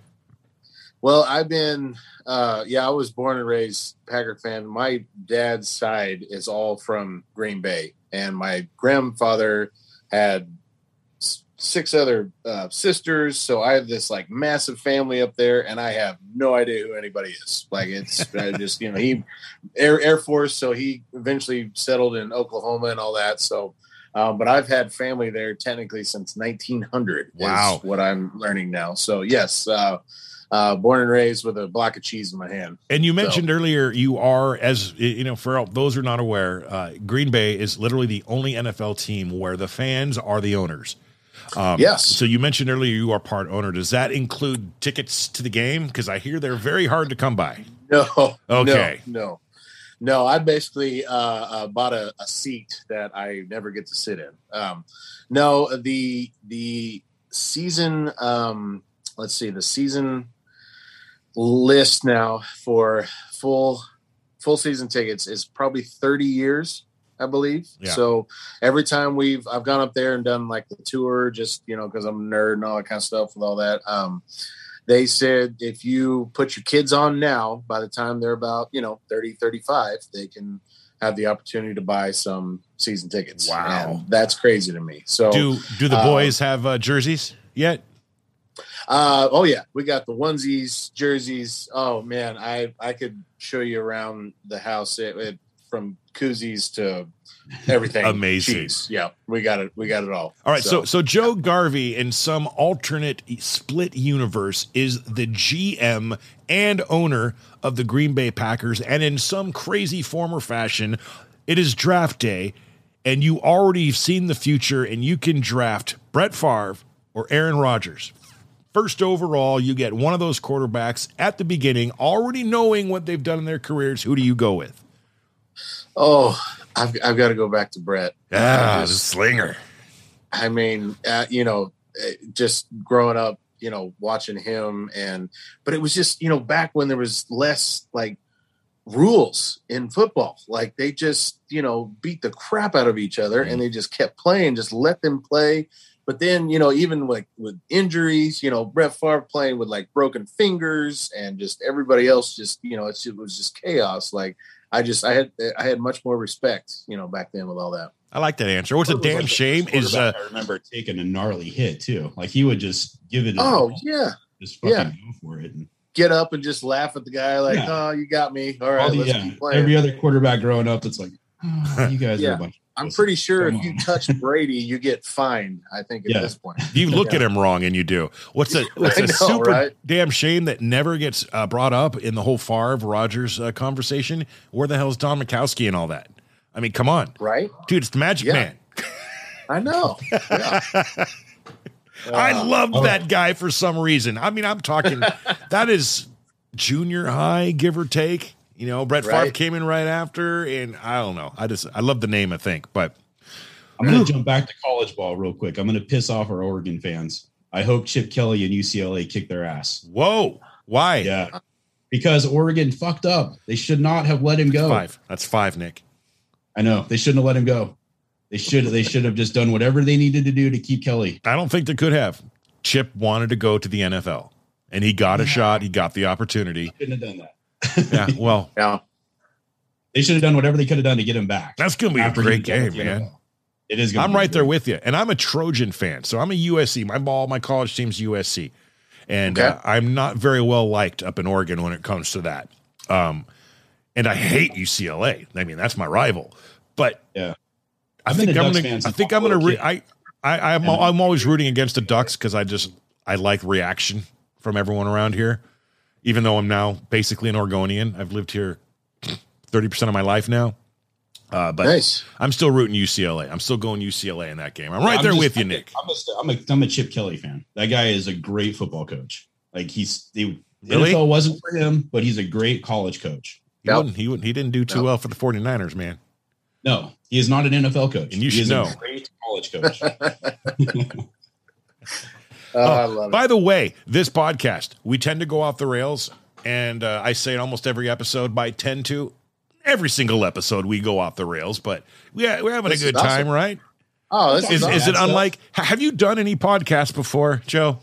Well, I've been, uh, yeah, I was born and raised Packer fan. My dad's side is all from Green Bay, and my grandfather had six other uh, sisters. So I have this like massive family up there, and I have no idea who anybody is. Like it's just you know he Air Air Force, so he eventually settled in Oklahoma and all that. So. Um, but I've had family there technically since 1900. Wow, what I'm learning now. So yes, uh, uh, born and raised with a block of cheese in my hand. And you mentioned so. earlier you are, as you know, for those who are not aware, uh, Green Bay is literally the only NFL team where the fans are the owners. Um, yes. So you mentioned earlier you are part owner. Does that include tickets to the game? Because I hear they're very hard to come by. No. Okay. No. No. no I basically uh, uh, bought a, a, seat that I never get to sit in. Um, no, the the season. Um, let's see, the season list now for full full season tickets is probably 30 years I believe. Yeah. So every time we've I've gone up there and done like the tour, just you know, because I'm a nerd and all that kind of stuff with all that. Um, they said if you put your kids on now, by the time they're about you know 30, 35, they can have the opportunity to buy some season tickets. Wow, and that's crazy to me. So do do the uh, boys have uh, jerseys yet? Uh, oh yeah, we got the onesies, jerseys. Oh man, I I could show you around the house it, it, from koozies to everything. Amazing. Cheese. Yeah, we got it. We got it all. All right. So. so, so Joe Garvey in some alternate split universe is the GM and owner of the Green Bay Packers, and in some crazy form or fashion, it is draft day, and you already have seen the future, and you can draft Brett Favre or Aaron Rodgers. First overall, you get one of those quarterbacks at the beginning, already knowing what they've done in their careers. Who do you go with? Oh, I've, I've got to go back to Brett. Yeah, the slinger. I mean, uh, you know, eh, just growing up, you know, watching him and, but it was just, you know, back when there was less like rules in football. Like they just, you know, beat the crap out of each other mm-hmm. and they just kept playing, just let them play. But then, you know, even like with injuries, you know, Brett Favre playing with like broken fingers and just everybody else just, you know, it was just chaos. Like, I just I had I had much more respect, you know, back then with all that. I like that answer. What's a damn like shame is uh, I remember taking a gnarly hit too. Like he would just give it. Oh yeah, just fucking yeah. go for it. And, Get up and just laugh at the guy like, yeah. "Oh, you got me." All right, all the, yeah. Every other quarterback growing up, it's like, oh, "You guys yeah. are a bunch." I'm pretty sure if you touch Brady, you get fined. I think at yeah. this point, you look yeah. at him wrong, and you do. What's a what's a know, super right? damn shame that never gets uh, brought up in the whole Favre Rodgers uh, conversation? Where the hell is Don Majkowski and all that? I mean, come on, right, dude? It's the Magic yeah. Man. I know. I uh, love oh. that guy for some reason. I mean, I'm talking that is junior high, give or take. You know, Brett right. Favre came in right after, and I don't know. I just I love the name. I think, but I'm going to jump back to college ball real quick. I'm going to piss off our Oregon fans. I hope Chip Kelly and UCLA kick their ass. Whoa, why? Yeah, because Oregon fucked up. They should not have let him go. Five. That's five, Nick. I know they shouldn't have let him go. They should. They should have just done whatever they needed to do to keep Kelly. I don't think they could have. Chip wanted to go to the NFL, and he got a shot. He got the opportunity. Shouldn't have done that yeah, well, yeah. They should have done whatever they could have done to get him back. That's going to be a great game, man. It is. Going. I'm right there with you, and I'm a Trojan fan, so I'm a USC. My ball, my college team's USC, and okay. uh, I'm not very well liked up in Oregon when it comes to that. Um, and I hate UCLA. I mean, that's my rival. But yeah, I think I'm gonna. I think I'm gonna. Re- I, I, I'm, I'm always rooting against the Ducks because I just I like reaction from everyone around here even though I'm now basically an Oregonian. I've lived here 30% of my life now. Uh, but nice. I'm still rooting UCLA. I'm still going UCLA in that game. I'm right I'm there just, with you, Nick. I'm a, I'm, a, I'm a Chip Kelly fan. That guy is a great football coach. Like he's he, really? NFL wasn't for him, but he's a great college coach. He, yep. wouldn't, he, wouldn't, he didn't do too well for the 49ers, man. No, he is not an NFL coach. And you he should know. great college coach. Oh, uh, by the way, this podcast, we tend to go off the rails, and uh, I say it almost every episode, by tend to. Every single episode, we go off the rails, but we, we're having this a good time, right? Oh, is, is, is it unlike? Have you done any podcasts before, Joe?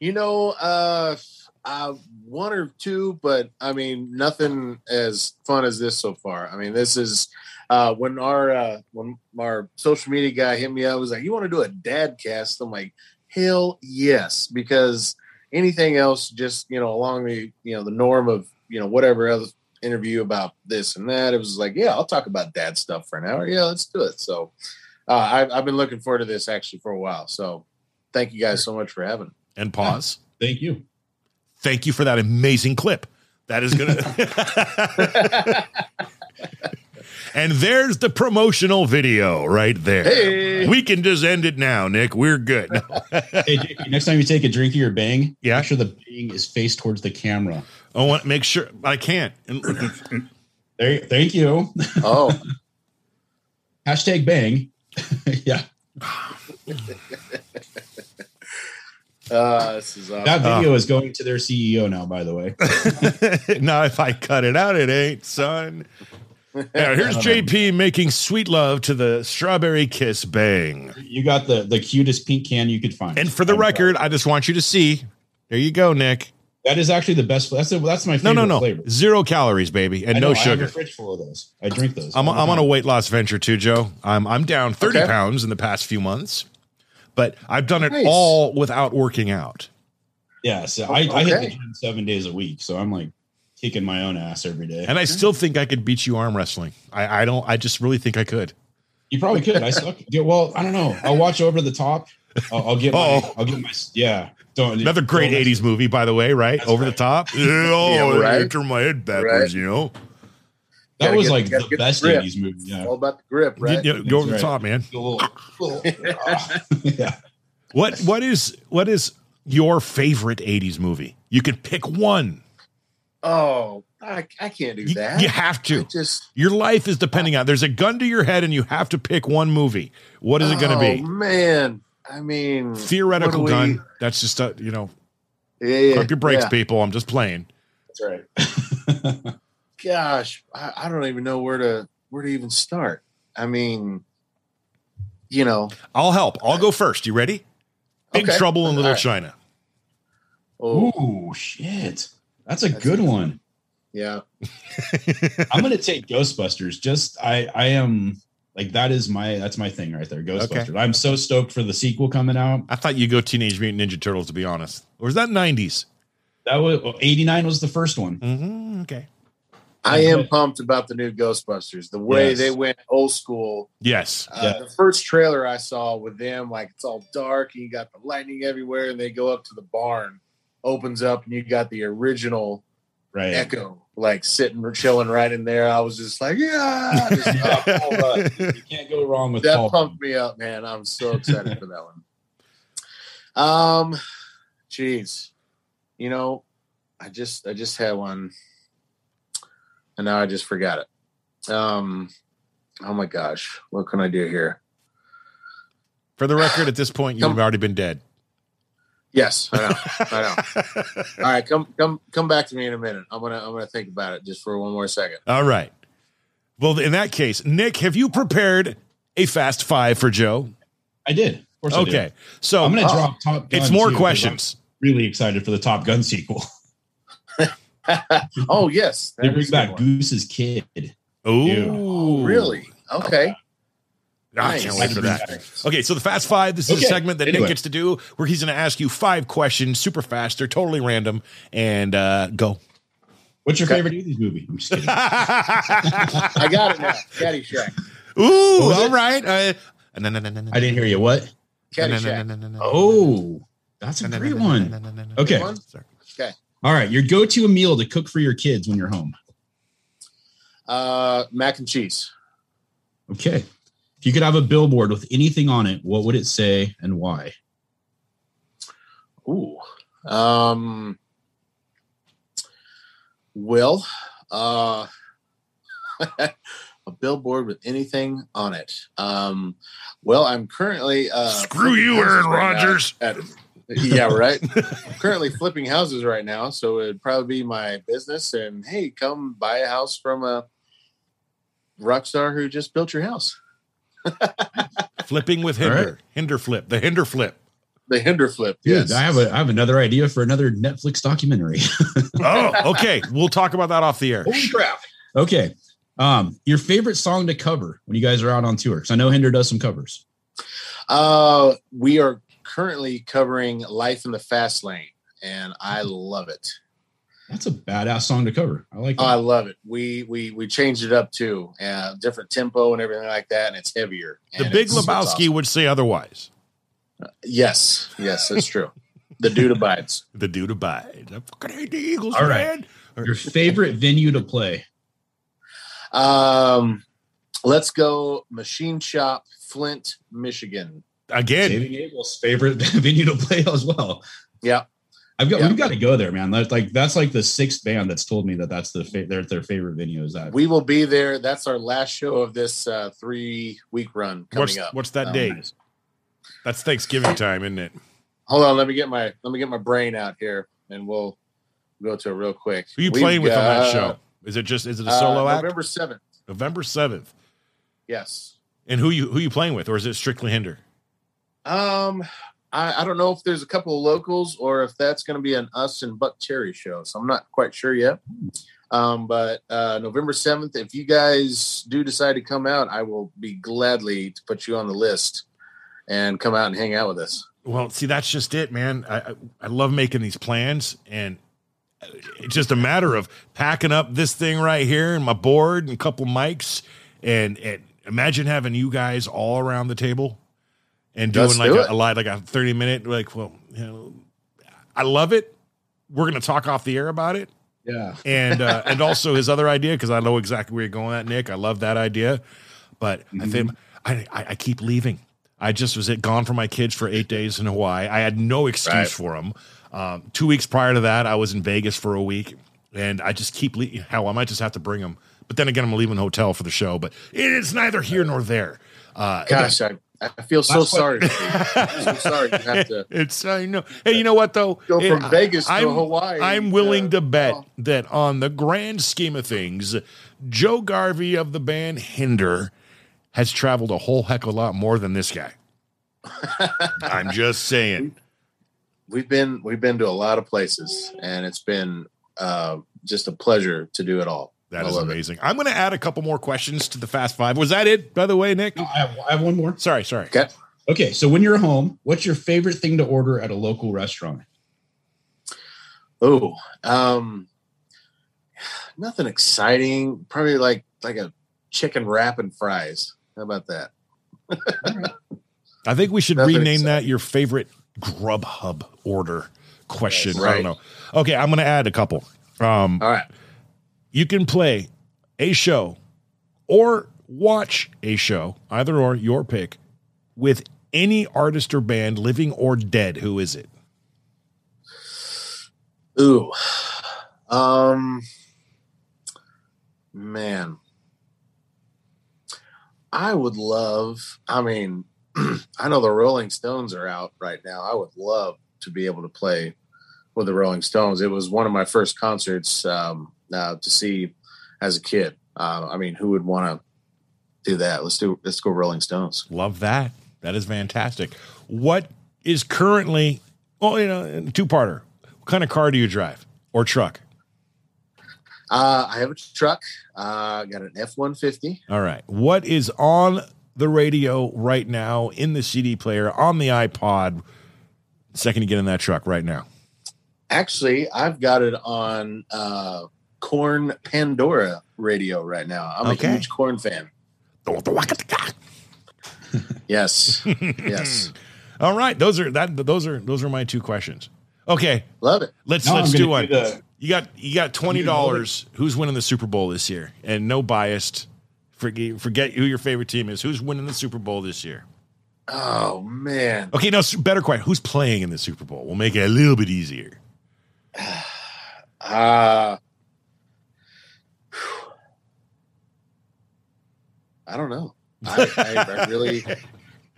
You know, uh, uh, one or two, but I mean, nothing as fun as this so far. I mean, this is uh, when our uh, when our social media guy hit me up, was like, "You want to do a dad cast?" I'm like, Hell yes, because anything else, just you know, along the you know the norm of you know whatever other interview about this and that, it was like, yeah, I'll talk about dad stuff for an hour. Yeah, let's do it. So uh, I've, I've been looking forward to this actually for a while. So thank you guys so much for having. And pause. Thank you. Thank you for that amazing clip. That is gonna. And there's the promotional video right there. Hey. We can just end it now, Nick. We're good. hey, JP, next time you take a drink of your bang, yeah. make sure the bang is faced towards the camera. I want to make sure I can't. there, thank you. Oh. Hashtag bang. yeah. Uh, this is awesome. That video uh, is going to their CEO now, by the way. now, if I cut it out, it ain't, son. Yeah, here's JP making sweet love to the strawberry kiss bang. You got the the cutest pink can you could find. And for the record, I just want you to see. There you go, Nick. That is actually the best. That's a, that's my favorite no, no, no. Flavor. Zero calories, baby, and know, no sugar. I have a fridge full of those. I drink those. I'm, I'm on a weight loss venture too, Joe. I'm I'm down 30 okay. pounds in the past few months, but I've done it nice. all without working out. Yeah, so I, okay. I hit the gym seven days a week, so I'm like kicking my own ass every day. And I still think I could beat you arm wrestling. I, I don't. I just really think I could. You probably could. I suck. Yeah, well, I don't know. I'll watch over the top. I'll, I'll get. My, I'll get my. Yeah. Don't, Another great don't 80s movie, by the way, right? That's Over right. the top. oh, yeah, right. turn my head backwards, right. you know? That gotta was get, like the best the 80s movie. Yeah. All about the grip, right? Yeah, go over the top, man. yeah. What what is what is your favorite 80s movie? You can pick one. Oh, I, I can't do that. You, you have to. I just your life is depending on. There's a gun to your head, and you have to pick one movie. What is it going to be? Oh man, I mean, theoretical gun. That's just a you know. Yeah, yeah. Pump your brakes, yeah. people. I'm just playing. That's right. Gosh, I, I don't even know where to where to even start. I mean, you know, I'll help. I'll go first. You ready? Big okay. Trouble in Little right. China. Oh shit, that's a that's good one. Yeah, I'm gonna take Ghostbusters. Just I I am like that is my that's my thing right there. Ghostbusters. Okay. I'm so stoked for the sequel coming out. I thought you go Teenage Mutant Ninja Turtles to be honest. Or was that 90s? That was 89 was the first one. Mm-hmm. Okay. I am pumped about the new Ghostbusters. The way yes. they went old school. Yes. Uh, yeah. The first trailer I saw with them, like it's all dark and you got the lightning everywhere, and they go up to the barn, opens up, and you got the original right. Ecto like sitting or chilling right in there. I was just like, yeah, just, uh, you can't go wrong with that. Paul pumped me up, man. I'm so excited for that one. Um, geez, you know, I just I just had one, and now I just forgot it. Um, oh my gosh, what can I do here? For the record, at this point, you've already been dead. Yes, I know. I know. All right, come come come back to me in a minute. I'm gonna I'm gonna think about it just for one more second. All right. Well, in that case, Nick, have you prepared a fast five for Joe? I did. okay, so I'm gonna drop uh, Top Gun. It's more questions. really excited for the Top Gun sequel. oh yes, they bring back Goose's kid. Oh, really? Okay. I can't wait for that. Okay, so the Fast Five. This is okay. a segment that anyway. Nick gets to do where he's going to ask you five questions, super fast. They're totally random, and uh, go. What's your favorite '80s movie? I'm just kidding. I got it now. Caddyshack. Ooh, all right. Uh, no, no, no, no, I didn't hear you. What? Caddyshack. Oh, that's a great one. Okay. Okay. All right. Your go-to meal to cook for your kids when you're home. Uh, mac and cheese. Okay. If you could have a billboard with anything on it, what would it say and why? Ooh. Um, well, uh, a billboard with anything on it. Um, well, I'm currently uh, screw you, Aaron right Rodgers. At, yeah, right. currently flipping houses right now, so it'd probably be my business. And hey, come buy a house from a rock star who just built your house. Flipping with hinder, right. hinder flip, the hinder flip. The hinder flip. Yes. I have a I have another idea for another Netflix documentary. oh, okay. We'll talk about that off the air. Holy crap. Okay. Um, your favorite song to cover when you guys are out on tour? Because I know Hinder does some covers. Uh, we are currently covering "Life in the Fast Lane," and I love it. That's a badass song to cover. I like. Oh, I love it. We we we changed it up too, uh, different tempo and everything like that, and it's heavier. The Big Lebowski awesome. would say otherwise. Uh, yes, yes, that's true. the dude abides. The dude abides. I fucking hate the Eagles, All right. man. Your favorite venue to play? Um, let's go Machine Shop, Flint, Michigan. Again, Saving Abel's favorite venue to play as well. Yeah. I've got yeah. we've got to go there, man. That's like that's like the sixth band that's told me that that's the fa- their their favorite venue is that. We will be there. That's our last show of this uh, three week run coming what's, up. What's that um, date? That's Thanksgiving time, isn't it? Hold on, let me get my let me get my brain out here, and we'll go to it real quick. Who are you We've playing with got, on that show? Is it just is it a uh, solo uh, act? November seventh. November seventh. Yes. And who you who you playing with, or is it strictly Hinder? Um, I, I don't know if there's a couple of locals or if that's going to be an us and Buckcherry show. So I'm not quite sure yet. Um, but uh, November 7th, if you guys do decide to come out, I will be gladly to put you on the list and come out and hang out with us. Well, see, that's just it, man. I, I, I love making these plans, and it's just a matter of packing up this thing right here and my board and a couple mics, and, and imagine having you guys all around the table and doing Let's like do a, a live, like a thirty minute. Like, well, you know, I love it. We're gonna talk off the air about it. Yeah, and uh, and also his other idea because I know exactly where you're going at, Nick. I love that idea, but mm-hmm. I think I, I, I keep leaving. I just was it gone for my kids for eight days in Hawaii. I had no excuse right. for them. Um, two weeks prior to that, I was in Vegas for a week, and I just keep le- hell. I might just have to bring them. But then again, I'm leaving the hotel for the show. But it's neither here nor there. Uh, Gosh, I, I feel so sorry. I'm so sorry you have to. It's I know. Hey, you know what though? Go from it, Vegas I'm, to Hawaii. I'm willing uh, to bet oh. that on the grand scheme of things, Joe Garvey of the band Hinder has traveled a whole heck of a lot more than this guy. I'm just saying. We've been we've been to a lot of places, and it's been uh, just a pleasure to do it all. That is amazing. It. I'm going to add a couple more questions to the Fast Five. Was that it, by the way, Nick? No, I, have, I have one more. Sorry, sorry. Okay. Okay. So when you're home, what's your favorite thing to order at a local restaurant? Oh, um, nothing exciting. Probably like like a chicken wrap and fries. How about that? I think we should nothing rename exciting. that your favorite Grubhub order question. Yes, right. I don't know. Okay, I'm going to add a couple. Um, All right you can play a show or watch a show, either or, your pick, with any artist or band, living or dead. Who is it? Ooh. Um man. I would love, I mean, I know the Rolling Stones are out right now. I would love to be able to play with the Rolling Stones. It was one of my first concerts um, uh, to see as a kid. Uh, I mean, who would want to do that? Let's do let's go Rolling Stones. Love that. That is fantastic. What is currently? Well, you know, two parter. What kind of car do you drive or truck? Uh, I have a truck. Uh, I got an F one fifty. All right. What is on the radio right now in the CD player on the iPod? Second to get in that truck right now. Actually, I've got it on uh, Korn Pandora radio right now. I'm okay. a huge Korn fan. yes. Yes. All right. Those are that those are those are my two questions. Okay. Love it. Let's no, let's do one. Do the, you got you got twenty dollars. Who's winning the Super Bowl this year? And no biased. Forget forget who your favorite team is. Who's winning the Super Bowl this year? Oh man. Okay, no better question. Who's playing in the Super Bowl? We'll make it a little bit easier. Uh I don't know. I, I, I really,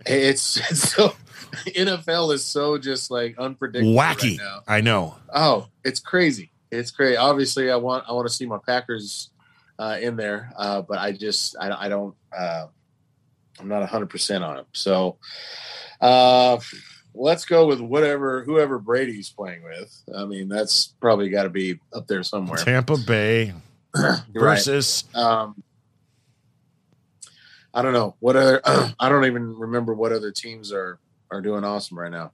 it's, it's so NFL is so just like unpredictable. Wacky. Right I know. Oh, it's crazy. It's crazy. Obviously, I want I want to see my Packers uh, in there, uh, but I just I, I don't. Uh, I'm not 100 percent on them. So, uh, let's go with whatever whoever Brady's playing with. I mean, that's probably got to be up there somewhere. Tampa Bay versus right. um, I don't know what other. I don't even remember what other teams are are doing awesome right now.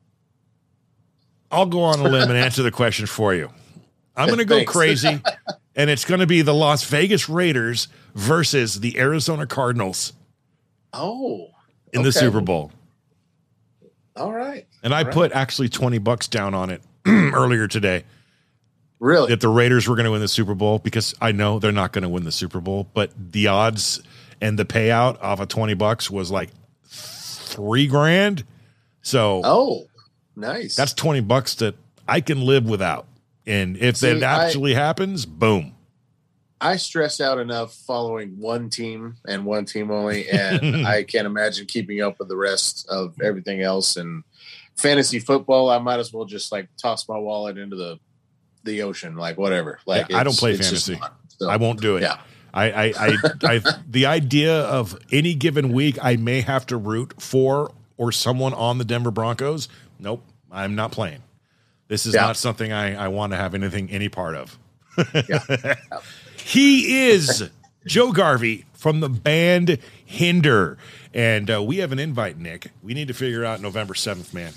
I'll go on a limb and answer the question for you. I'm going to go crazy, and it's going to be the Las Vegas Raiders versus the Arizona Cardinals. Oh, in okay. the Super Bowl. All right. And I right. put actually 20 bucks down on it earlier today. Really? That the Raiders were going to win the Super Bowl because I know they're not going to win the Super Bowl, but the odds and the payout off of 20 bucks was like three grand. So, oh, nice. That's 20 bucks that I can live without. And if See, that actually I, happens, boom. I stress out enough following one team and one team only, and I can't imagine keeping up with the rest of everything else. And fantasy football, I might as well just like toss my wallet into the the ocean, like whatever. Like yeah, I don't play fantasy. so, I won't do it. Yeah. I, I, I, I, the idea of any given week, I may have to root for or someone on the Denver Broncos. Nope, I'm not playing. This is yeah. not something I, I want to have anything any part of. yeah. he is Joe Garvey from the band Hinder, and uh, we have an invite, Nick. We need to figure out November seventh, man.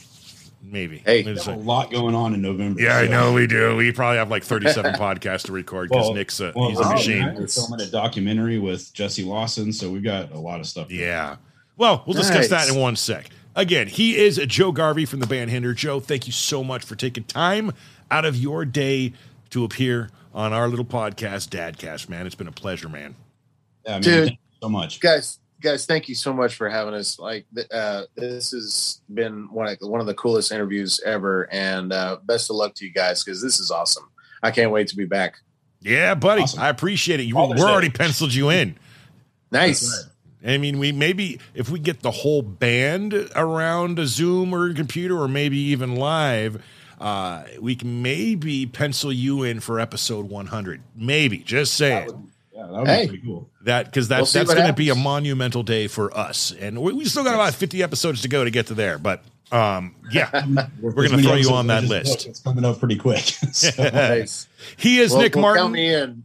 Maybe. Hey, there's a lot going on in November. Yeah, so. I know we do. We probably have like 37 podcasts to record because well, Nick's a, well, he's a um, machine. We're filming a documentary with Jesse Lawson, so we've got a lot of stuff. Yeah. Well, we'll discuss that in one sec. Again, he is Joe Garvey from the band Hinder. Joe, thank you so much for taking time out of your day to appear on our little podcast, Dadcast. Man, it's been a pleasure, man. Yeah, man, Dude, so much, guys guys, thank you so much for having us. Like, uh, this has been one of, one of the coolest interviews ever, and uh, best of luck to you guys because this is awesome. I can't wait to be back. Yeah, buddy, awesome. I appreciate it. You, we're already penciled you in. Nice. I mean, we maybe if we get the whole band around a Zoom or a computer, or maybe even live, uh, we can maybe pencil you in for episode 100. Maybe, just saying. Yeah, that would hey. be pretty cool. That because that, we'll that's going to be a monumental day for us, and we, we still got about fifty episodes to go to get to there. But um, yeah, we're going to throw you on that list. It's coming up pretty quick. so. nice. He is well, Nick Martin.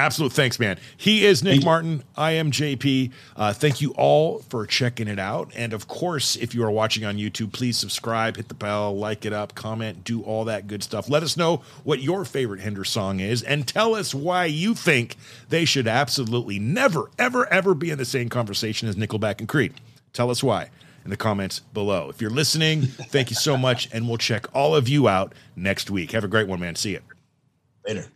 Absolute thanks, man. He is Nick Martin. I am JP. Uh, thank you all for checking it out. And of course, if you are watching on YouTube, please subscribe, hit the bell, like it up, comment, do all that good stuff. Let us know what your favorite Hinder song is and tell us why you think they should absolutely never, ever, ever be in the same conversation as Nickelback and Creed. Tell us why in the comments below. If you're listening, thank you so much. And we'll check all of you out next week. Have a great one, man. See you. Later.